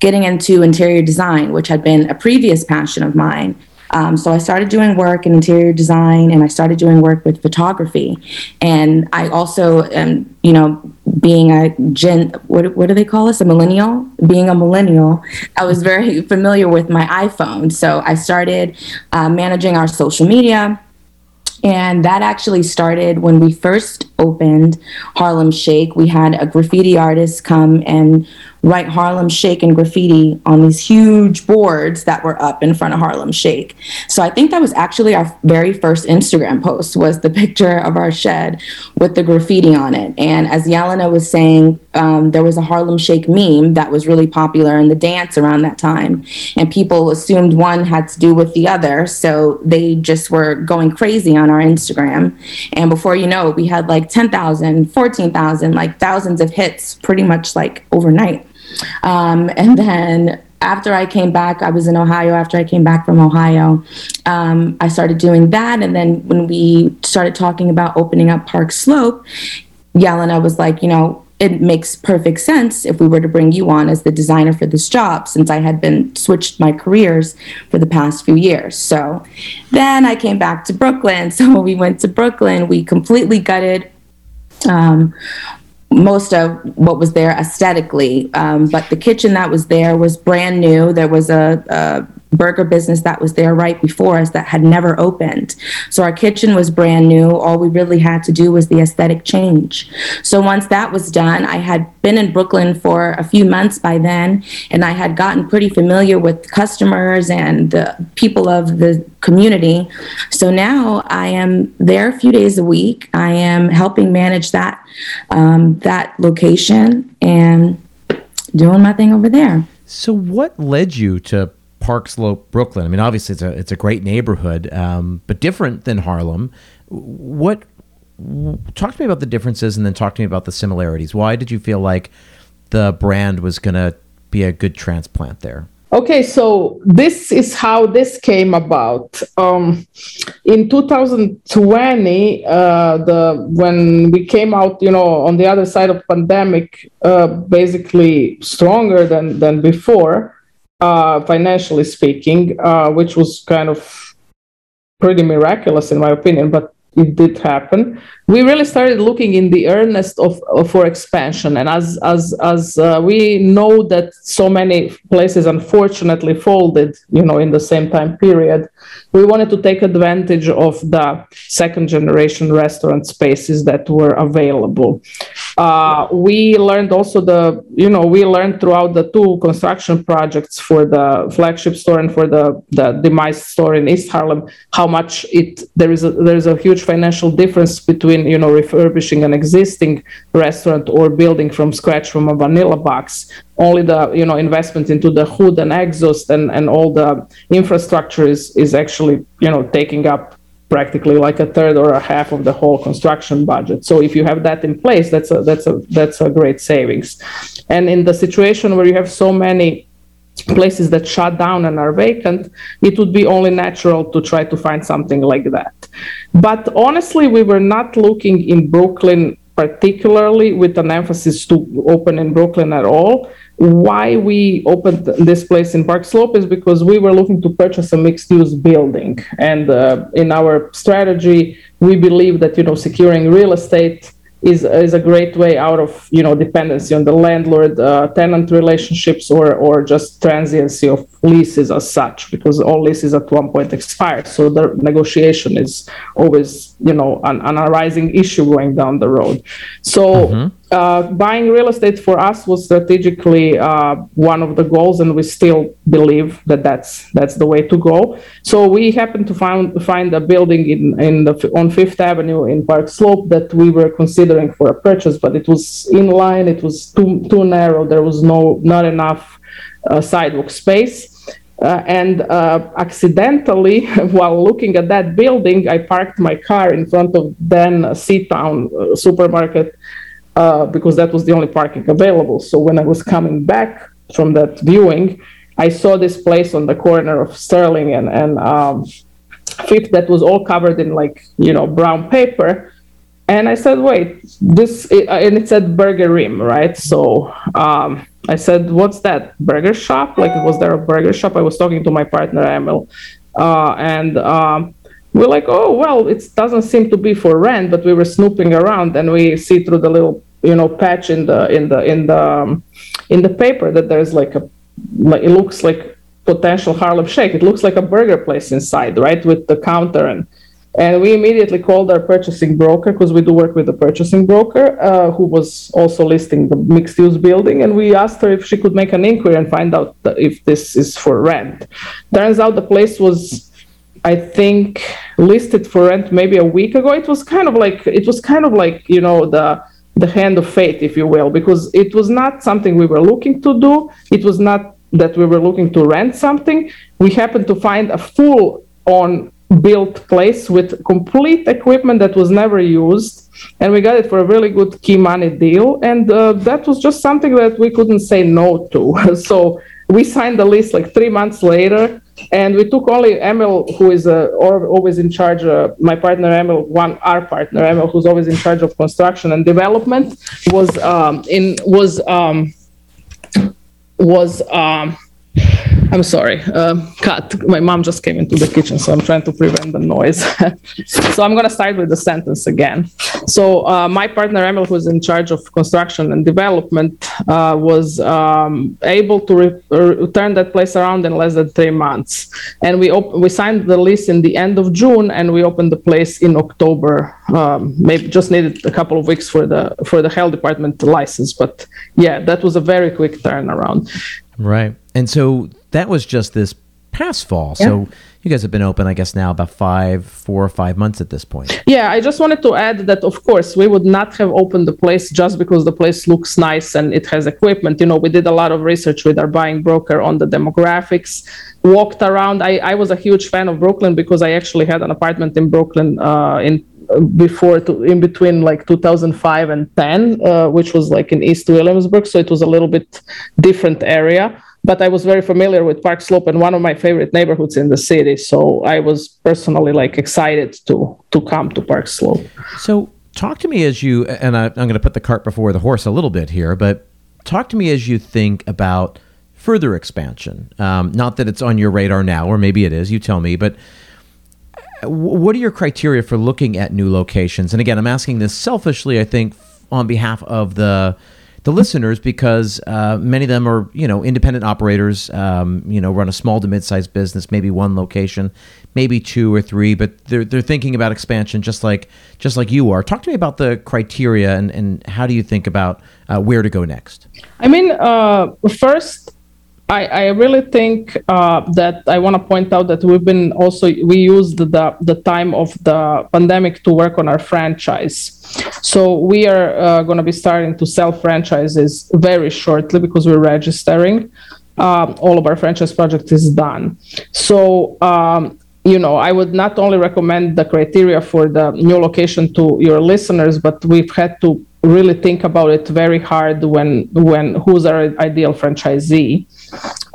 getting into interior design, which had been a previous passion of mine. Um, so I started doing work in interior design and I started doing work with photography. And I also am, you know, being a gen, what, what do they call us? A millennial? Being a millennial, I was very familiar with my iPhone. So I started uh, managing our social media. And that actually started when we first opened Harlem Shake. We had a graffiti artist come and write Harlem Shake and graffiti on these huge boards that were up in front of Harlem Shake. So I think that was actually our very first Instagram post was the picture of our shed with the graffiti on it. And as Yelena was saying, um, there was a Harlem Shake meme that was really popular in the dance around that time. And people assumed one had to do with the other. So they just were going crazy on our Instagram. And before you know it, we had like 10,000, 14,000, like thousands of hits pretty much like overnight. Um, and then after I came back, I was in Ohio. After I came back from Ohio, um, I started doing that. And then when we started talking about opening up Park Slope, Yelena was like, you know, it makes perfect sense if we were to bring you on as the designer for this job since I had been switched my careers for the past few years. So then I came back to Brooklyn. So when we went to Brooklyn. We completely gutted um, most of what was there aesthetically. Um, but the kitchen that was there was brand new. There was a, a burger business that was there right before us that had never opened. So our kitchen was brand new. All we really had to do was the aesthetic change. So once that was done, I had been in Brooklyn for a few months by then, and I had gotten pretty familiar with customers and the people of the community. So now I am there a few days a week. I am helping manage that um, that location and doing my thing over there. So what led you to Park Slope, Brooklyn. I mean, obviously it's a it's a great neighborhood, um, but different than Harlem. What? Talk to me about the differences, and then talk to me about the similarities. Why did you feel like the brand was going to be a good transplant there? Okay, so this is how this came about. Um, in 2020, uh, the when we came out, you know, on the other side of pandemic, uh, basically stronger than than before uh, financially speaking, uh, which was kind of pretty miraculous in my opinion, but it did happen. We really started looking in the earnest of, of for expansion, and as as as uh, we know that so many places unfortunately folded, you know, in the same time period, we wanted to take advantage of the second generation restaurant spaces that were available. Uh, we learned also the, you know, we learned throughout the two construction projects for the flagship store and for the, the demise store in East Harlem, how much it, there is a, there is a huge financial difference between, you know, refurbishing an existing restaurant or building from scratch from a vanilla box. Only the you know investment into the hood and exhaust and and all the infrastructure is is actually you know taking up practically like a third or a half of the whole construction budget. So if you have that in place that's a that's a that's a great savings. And in the situation where you have so many places that shut down and are vacant, it would be only natural to try to find something like that. But honestly, we were not looking in Brooklyn particularly with an emphasis to open in Brooklyn at all why we opened this place in Park Slope is because we were looking to purchase a mixed use building. And uh, in our strategy, we believe that, you know, securing real estate is is a great way out of you know dependency on the landlord uh, tenant relationships or or just transiency of leases as such because all leases at one point expire so the negotiation is always you know an, an arising issue going down the road so mm-hmm. Uh, buying real estate for us was strategically uh, one of the goals and we still believe that that's that's the way to go so we happened to find find a building in in the on fifth avenue in park slope that we were considering for a purchase but it was in line it was too too narrow there was no not enough uh, sidewalk space. Uh, and uh, accidentally, while looking at that building, I parked my car in front of then C-Town uh, supermarket uh, because that was the only parking available. So when I was coming back from that viewing, I saw this place on the corner of Sterling and, and um, Fifth that was all covered in like, you know, brown paper. And I said, wait, this, and it said Burger Rim, right? So, um, I said, "What's that burger shop? Like, was there a burger shop?" I was talking to my partner Emil, uh, and um, we're like, "Oh, well, it doesn't seem to be for rent." But we were snooping around, and we see through the little, you know, patch in the in the in the um, in the paper that there's like a, like it looks like potential Harlem Shake. It looks like a burger place inside, right, with the counter and and we immediately called our purchasing broker because we do work with a purchasing broker uh, who was also listing the mixed use building. And we asked her if she could make an inquiry and find out if this is for rent. Turns out the place was, I think, listed for rent maybe a week ago. It was kind of like, it was kind of like, you know, the, the hand of fate, if you will, because it was not something we were looking to do. It was not that we were looking to rent something. We happened to find a full on built place with complete equipment that was never used and we got it for a really good key money deal and uh, that was just something that we couldn't say no to so we signed the lease like three months later and we took only emil who is uh, always in charge uh, my partner emil one our partner emil who's always in charge of construction and development was um, in was um, was um, I'm sorry, um, cut. My mom just came into the kitchen, so I'm trying to prevent the noise. so I'm going to start with the sentence again. So uh, my partner Emil, who's in charge of construction and development, uh, was um, able to re- uh, turn that place around in less than three months. And we op- we signed the lease in the end of June, and we opened the place in October. Um, maybe just needed a couple of weeks for the for the health department license, but yeah, that was a very quick turnaround. Right. And so that was just this past fall. Yeah. So you guys have been open, I guess, now about five, four or five months at this point. Yeah, I just wanted to add that, of course, we would not have opened the place just because the place looks nice and it has equipment. You know, we did a lot of research with our buying broker on the demographics, walked around. I, I was a huge fan of Brooklyn because I actually had an apartment in Brooklyn uh, in before to, in between like 2005 and 10 uh, which was like in east williamsburg so it was a little bit different area but I was very familiar with Park Slope and one of my favorite neighborhoods in the city. So I was personally like excited to to come to Park Slope. So talk to me as you and I, am going to put the cart before the horse a little bit here, but talk to me as you think about further expansion. Um, not that it's on your radar now, or maybe it is. You tell me, but. What are your criteria for looking at new locations? And again, I'm asking this selfishly, I think, on behalf of the the listeners because uh, many of them are you know independent operators um, you know run a small to mid-sized business maybe one location maybe two or three but they're, they're thinking about expansion just like just like you are talk to me about the criteria and, and how do you think about uh, where to go next i mean uh, first I, I really think uh, that I want to point out that we've been also we used the the time of the pandemic to work on our franchise. So we are uh, going to be starting to sell franchises very shortly because we're registering. Um, all of our franchise project is done. So um, you know, I would not only recommend the criteria for the new location to your listeners, but we've had to really think about it very hard when when who's our ideal franchisee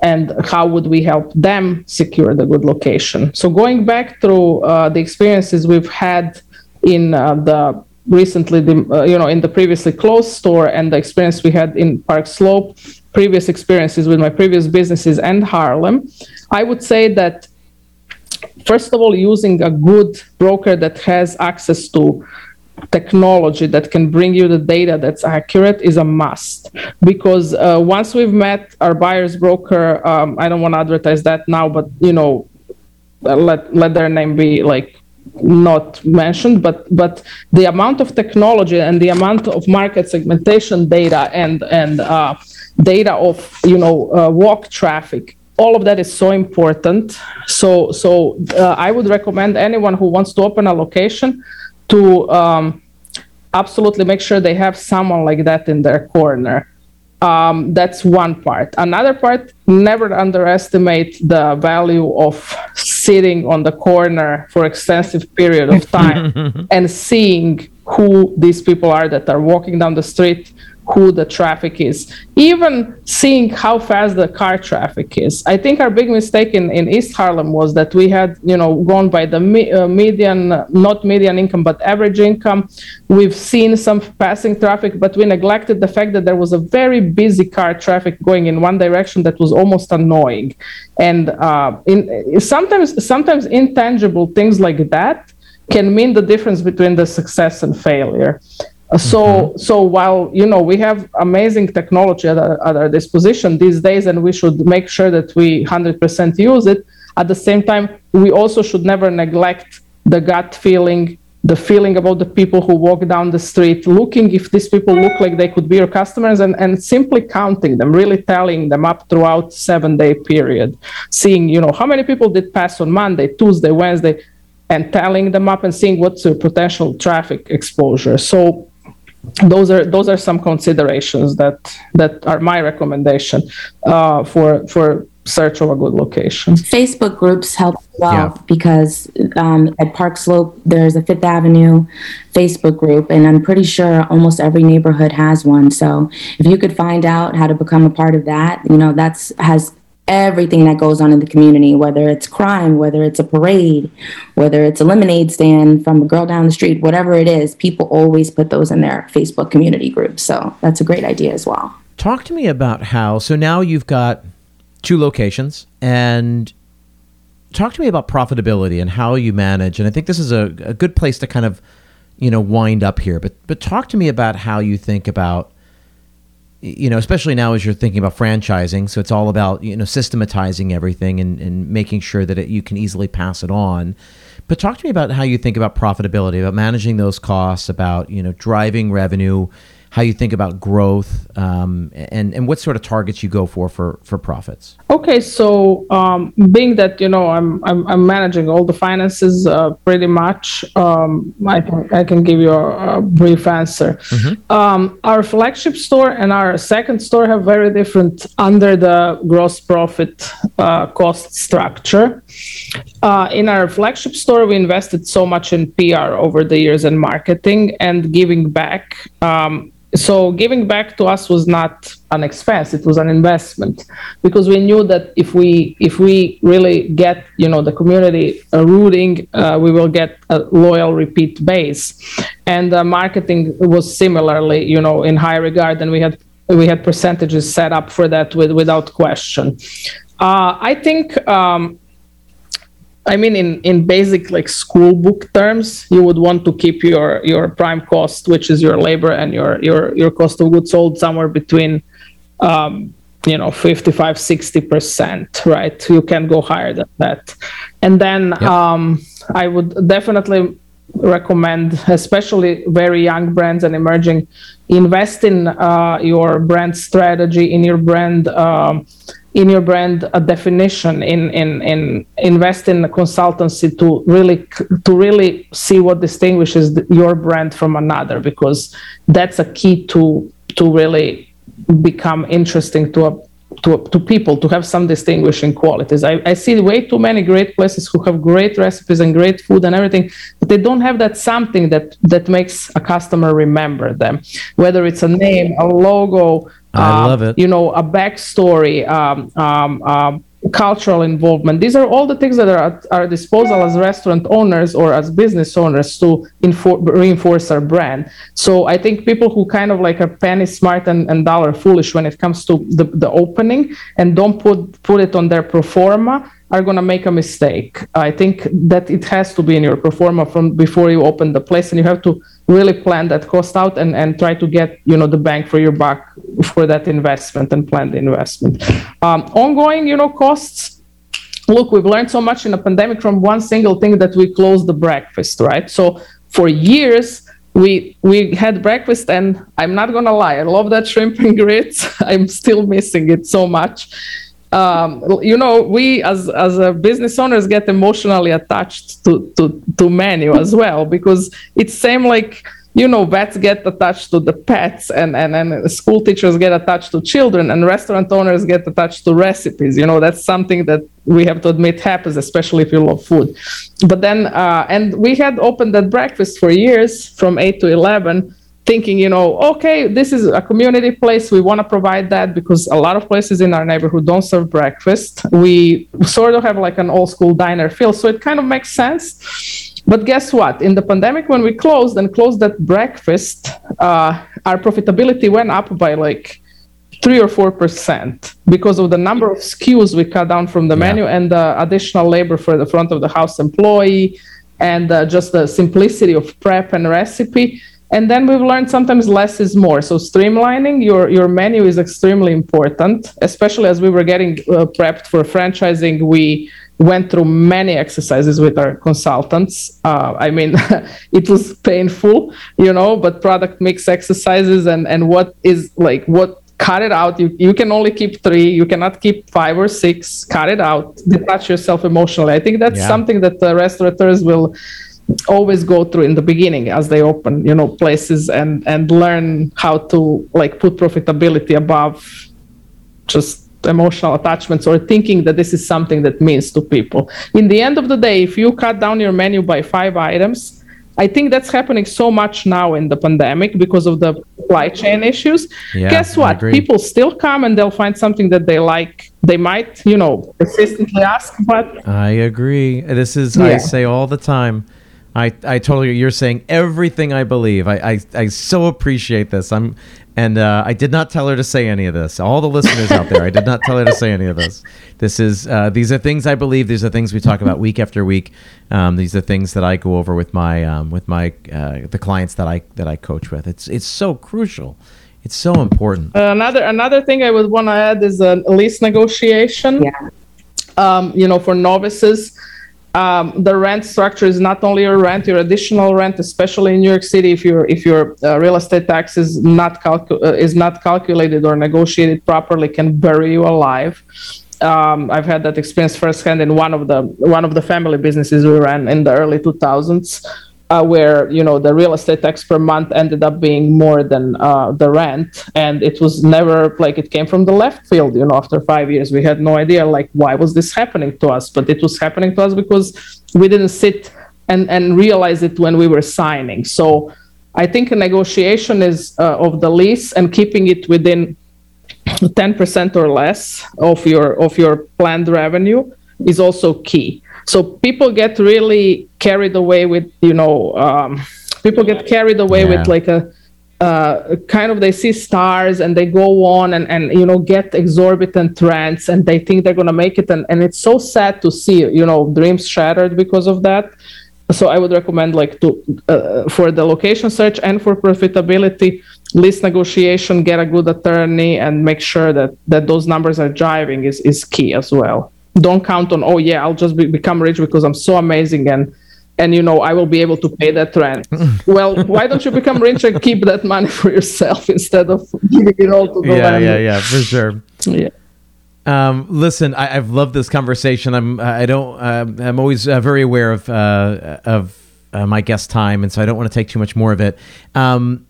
and how would we help them secure the good location. So going back through uh, the experiences we've had in uh, the recently the, uh, you know in the previously closed store and the experience we had in park slope previous experiences with my previous businesses and harlem i would say that first of all using a good broker that has access to technology that can bring you the data that's accurate is a must. Because uh, once we've met our buyer's broker um, i don't want to advertise that now but you know let let their name be like not mentioned but but the amount of technology and the amount of market segmentation data and and uh, data of you know uh, walk traffic all of that is so important. So so uh, i would recommend anyone who wants to open a location to um, absolutely make sure they have someone like that in their corner. Um, that's one part. Another part never underestimate the value of sitting on the corner for extensive period of time and seeing who these people are that are walking down the street who the traffic is, even seeing how fast the car traffic is. I think our big mistake in, in East Harlem was that we had, you know, gone by the me, uh, median, not median income, but average income. We've seen some passing traffic, but we neglected the fact that there was a very busy car traffic going in one direction that was almost annoying. And uh, in, sometimes, sometimes intangible things like that can mean the difference between the success and failure. So, mm-hmm. so while you know we have amazing technology at our, at our disposition these days, and we should make sure that we 100% use it. At the same time, we also should never neglect the gut feeling, the feeling about the people who walk down the street, looking if these people look like they could be your customers, and, and simply counting them, really telling them up throughout seven day period, seeing you know how many people did pass on Monday, Tuesday, Wednesday, and telling them up and seeing what's your potential traffic exposure. So those are those are some considerations that that are my recommendation uh, for for search of a good location. Facebook groups help well yeah. because um, at Park Slope there's a Fifth Avenue Facebook group, and I'm pretty sure almost every neighborhood has one. So if you could find out how to become a part of that, you know that's has everything that goes on in the community, whether it's crime, whether it's a parade, whether it's a lemonade stand from a girl down the street, whatever it is, people always put those in their Facebook community groups. So that's a great idea as well. Talk to me about how, so now you've got two locations and talk to me about profitability and how you manage. And I think this is a, a good place to kind of, you know, wind up here, but, but talk to me about how you think about you know, especially now as you're thinking about franchising, so it's all about you know systematizing everything and, and making sure that it, you can easily pass it on. But talk to me about how you think about profitability, about managing those costs, about you know driving revenue, how you think about growth um, and and what sort of targets you go for for for profits. Okay, so um, being that you know I'm I'm, I'm managing all the finances uh, pretty much, um, I can I can give you a, a brief answer. Mm-hmm. Um, our flagship store and our second store have very different under the gross profit uh, cost structure. Uh, in our flagship store, we invested so much in PR over the years and marketing and giving back um, so giving back to us was not an expense it was an investment. Because we knew that if we if we really get you know the community uh, rooting uh, we will get a loyal repeat base. And uh, marketing was similarly you know in high regard and we had we had percentages set up for that with, without question. Uh, i think um, I mean, in, in basic like school book terms, you would want to keep your your prime cost, which is your labor and your your your cost of goods sold, somewhere between, um, you know, 55, 60 percent, right? You can go higher than that, and then yep. um, I would definitely recommend, especially very young brands and emerging, invest in uh, your brand strategy, in your brand. Um, in your brand a definition in in in invest in a consultancy to really to really see what distinguishes your brand from another because that's a key to to really become interesting to a to, to people to have some distinguishing qualities. I, I see way too many great places who have great recipes and great food and everything, but they don't have that something that that makes a customer remember them. Whether it's a name, a logo, I uh, love it. You know, a backstory, um, um, um, cultural involvement. These are all the things that are at our disposal as restaurant owners or as business owners to infor- reinforce our brand. So I think people who kind of like are penny smart and, and dollar foolish when it comes to the, the opening and don't put put it on their pro forma are going to make a mistake. I think that it has to be in your pro forma from before you open the place, and you have to really plan that cost out and, and try to get you know the bank for your buck for that investment and plan the investment. Um, ongoing, you know, costs. Look, we've learned so much in the pandemic from one single thing that we closed the breakfast, right? So for years we we had breakfast and i'm not gonna lie i love that shrimp and grits i'm still missing it so much um, you know, we as as business owners get emotionally attached to to to menu as well because it's same like you know vets get attached to the pets and and and school teachers get attached to children and restaurant owners get attached to recipes. You know that's something that we have to admit happens especially if you love food. But then uh, and we had opened that breakfast for years from 8 to 11 thinking, you know, okay, this is a community place. We want to provide that because a lot of places in our neighborhood don't serve breakfast. We sort of have like an old school diner feel. So it kind of makes sense. But guess what? In the pandemic, when we closed and closed that breakfast, uh, our profitability went up by like three or four percent because of the number of SKUs we cut down from the yeah. menu and the additional labor for the front of the house employee and uh, just the simplicity of prep and recipe and then we've learned sometimes less is more. So streamlining your your menu is extremely important, especially as we were getting uh, prepped for franchising. We went through many exercises with our consultants. Uh, I mean, it was painful, you know, but product mix exercises and and what is like what cut it out. You you can only keep three. You cannot keep five or six. Cut it out. Detach yourself emotionally. I think that's yeah. something that the restaurateurs will always go through in the beginning as they open you know places and and learn how to like put profitability above just emotional attachments or thinking that this is something that means to people. In the end of the day if you cut down your menu by five items i think that's happening so much now in the pandemic because of the supply chain issues. Yeah, guess what? people still come and they'll find something that they like. They might you know persistently ask but i agree. This is yeah. i say all the time I, I totally you're saying everything I believe. I, I, I so appreciate this. I'm and uh, I did not tell her to say any of this. All the listeners out there, I did not tell her to say any of this. This is uh, these are things I believe. These are things we talk about week after week. Um, these are things that I go over with my um, with my uh, the clients that I that I coach with. It's it's so crucial. It's so important. Uh, another another thing I would want to add is a lease negotiation. Yeah. Um, you know, for novices um, the rent structure is not only your rent, your additional rent, especially in New York City, if your if your uh, real estate tax is not calcu- uh, is not calculated or negotiated properly, can bury you alive. Um, I've had that experience firsthand in one of the one of the family businesses we ran in the early 2000s uh, where you know the real estate tax per month ended up being more than uh, the rent. And it was never like it came from the left field you know after five years. We had no idea like why was this happening to us? But it was happening to us because we didn't sit and and realize it when we were signing. So i think a negotiation is uh, of the lease and keeping it within 10% or less of your of your planned revenue is also key. So people get really carried away with you know um, people get carried away yeah. with like a uh, kind of they see stars and they go on and, and you know get exorbitant rents and they think they're going to make it. And, and it's so sad to see you know dreams shattered because of that. So i would recommend like to uh, for the location search and for profitability lease negotiation get a good attorney and make sure that that those numbers are driving is, is key as well. Don't count on oh yeah i'll just be, become rich because i'm so amazing and and you know i will be able to pay that rent well why don't you become rich and keep that money for yourself instead of giving it all to the yeah yeah yeah for sure yeah um, listen, I, have loved this conversation. I'm, I don't, uh, I'm always uh, very aware of, uh, of uh, my guest time, and so I don't want to take too much more of it. Um,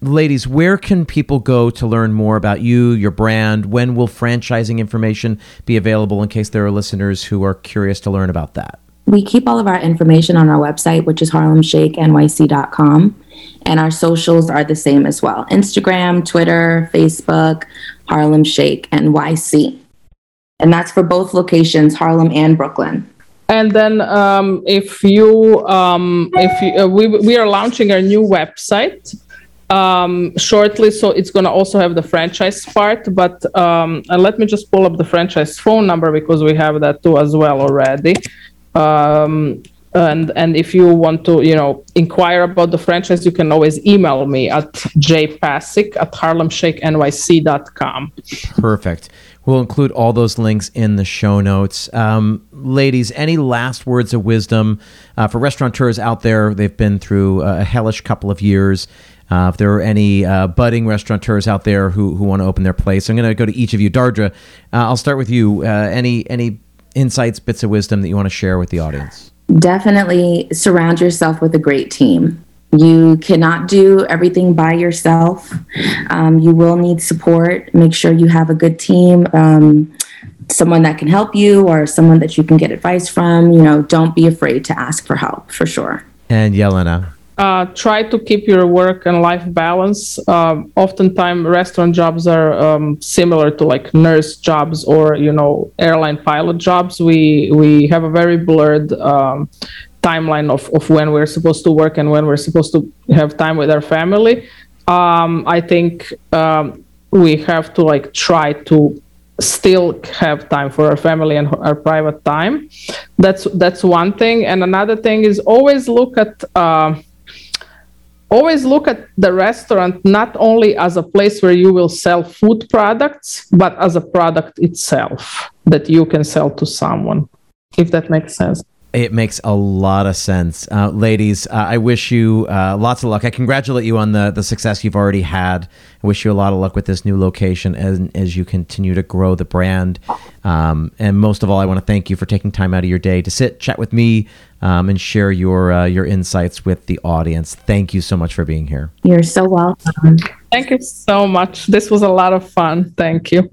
ladies, where can people go to learn more about you, your brand? When will franchising information be available in case there are listeners who are curious to learn about that? We keep all of our information on our website, which is harlemshakenyc.com. And our socials are the same as well Instagram, Twitter, Facebook, Harlem Shake NYC. And that's for both locations, Harlem and Brooklyn. And then, um, if you, um, if you, uh, we we are launching our new website, um, shortly. So it's going to also have the franchise part. But um, and let me just pull up the franchise phone number because we have that too as well already. Um, and and if you want to you know inquire about the franchise you can always email me at jpasic at harlemshakenyc.com perfect. We'll include all those links in the show notes. Um, ladies any last words of wisdom uh, for restaurateurs out there? They've been through a hellish couple of years. Uh, if there are any uh, budding restaurateurs out there who, who want to open their place, I'm going to go to each of you. Dardra, uh, I'll start with you. Uh, any any insights, bits of wisdom that you want to share with the audience? definitely surround yourself with a great team. You cannot do everything by yourself. Um, you will need support. Make sure you have a good team, um, someone that can help you, or someone that you can get advice from. You know, don't be afraid to ask for help for sure. And Yelena uh, try to keep your work and life balance. Um, oftentimes, restaurant jobs are um, similar to like nurse jobs or you know airline pilot jobs. We we have a very blurred um, timeline of, of when we're supposed to work and when we're supposed to have time with our family. Um, I think um, we have to like try to still have time for our family and our private time. That's that's one thing. And another thing is always look at uh, always look at the restaurant not only as a place where you will sell food products, but as a product itself that you can sell to someone, if that makes sense. It makes a lot of sense. Uh, ladies, uh, I wish you uh, lots of luck. I congratulate you on the, the success you've already had. I wish you a lot of luck with this new location as, as you continue to grow the brand. Um, and most of all, I want to thank you for taking time out of your day to sit, chat with me, um, and share your, uh, your insights with the audience. Thank you so much for being here. You're so welcome. Thank you so much. This was a lot of fun. Thank you.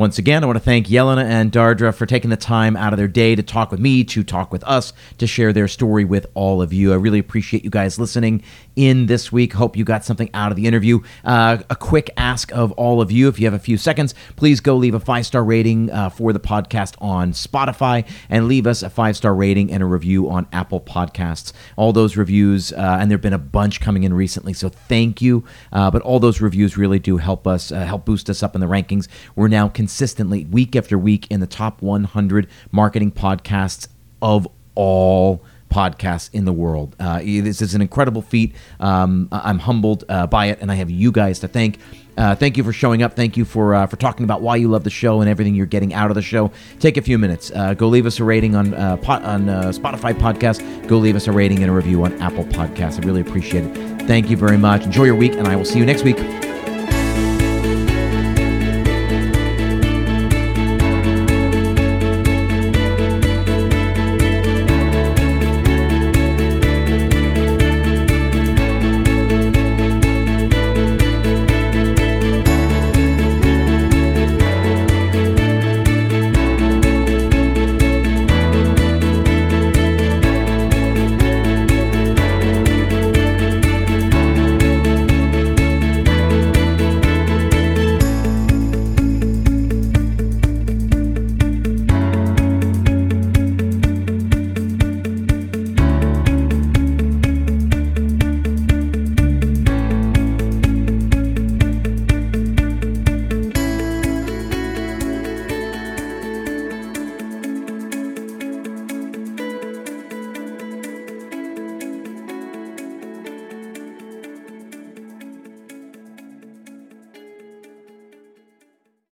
Once again, I want to thank Yelena and Dardra for taking the time out of their day to talk with me, to talk with us, to share their story with all of you. I really appreciate you guys listening in this week. Hope you got something out of the interview. Uh, a quick ask of all of you, if you have a few seconds, please go leave a five star rating uh, for the podcast on Spotify and leave us a five star rating and a review on Apple Podcasts. All those reviews, uh, and there have been a bunch coming in recently, so thank you. Uh, but all those reviews really do help us, uh, help boost us up in the rankings. We're now consistently, week after week, in the top 100 marketing podcasts of all podcasts in the world. Uh, this is an incredible feat. Um, I'm humbled uh, by it, and I have you guys to thank. Uh, thank you for showing up. Thank you for uh, for talking about why you love the show and everything you're getting out of the show. Take a few minutes. Uh, go leave us a rating on uh, on Spotify podcast. Go leave us a rating and a review on Apple Podcasts. I really appreciate it. Thank you very much. Enjoy your week, and I will see you next week.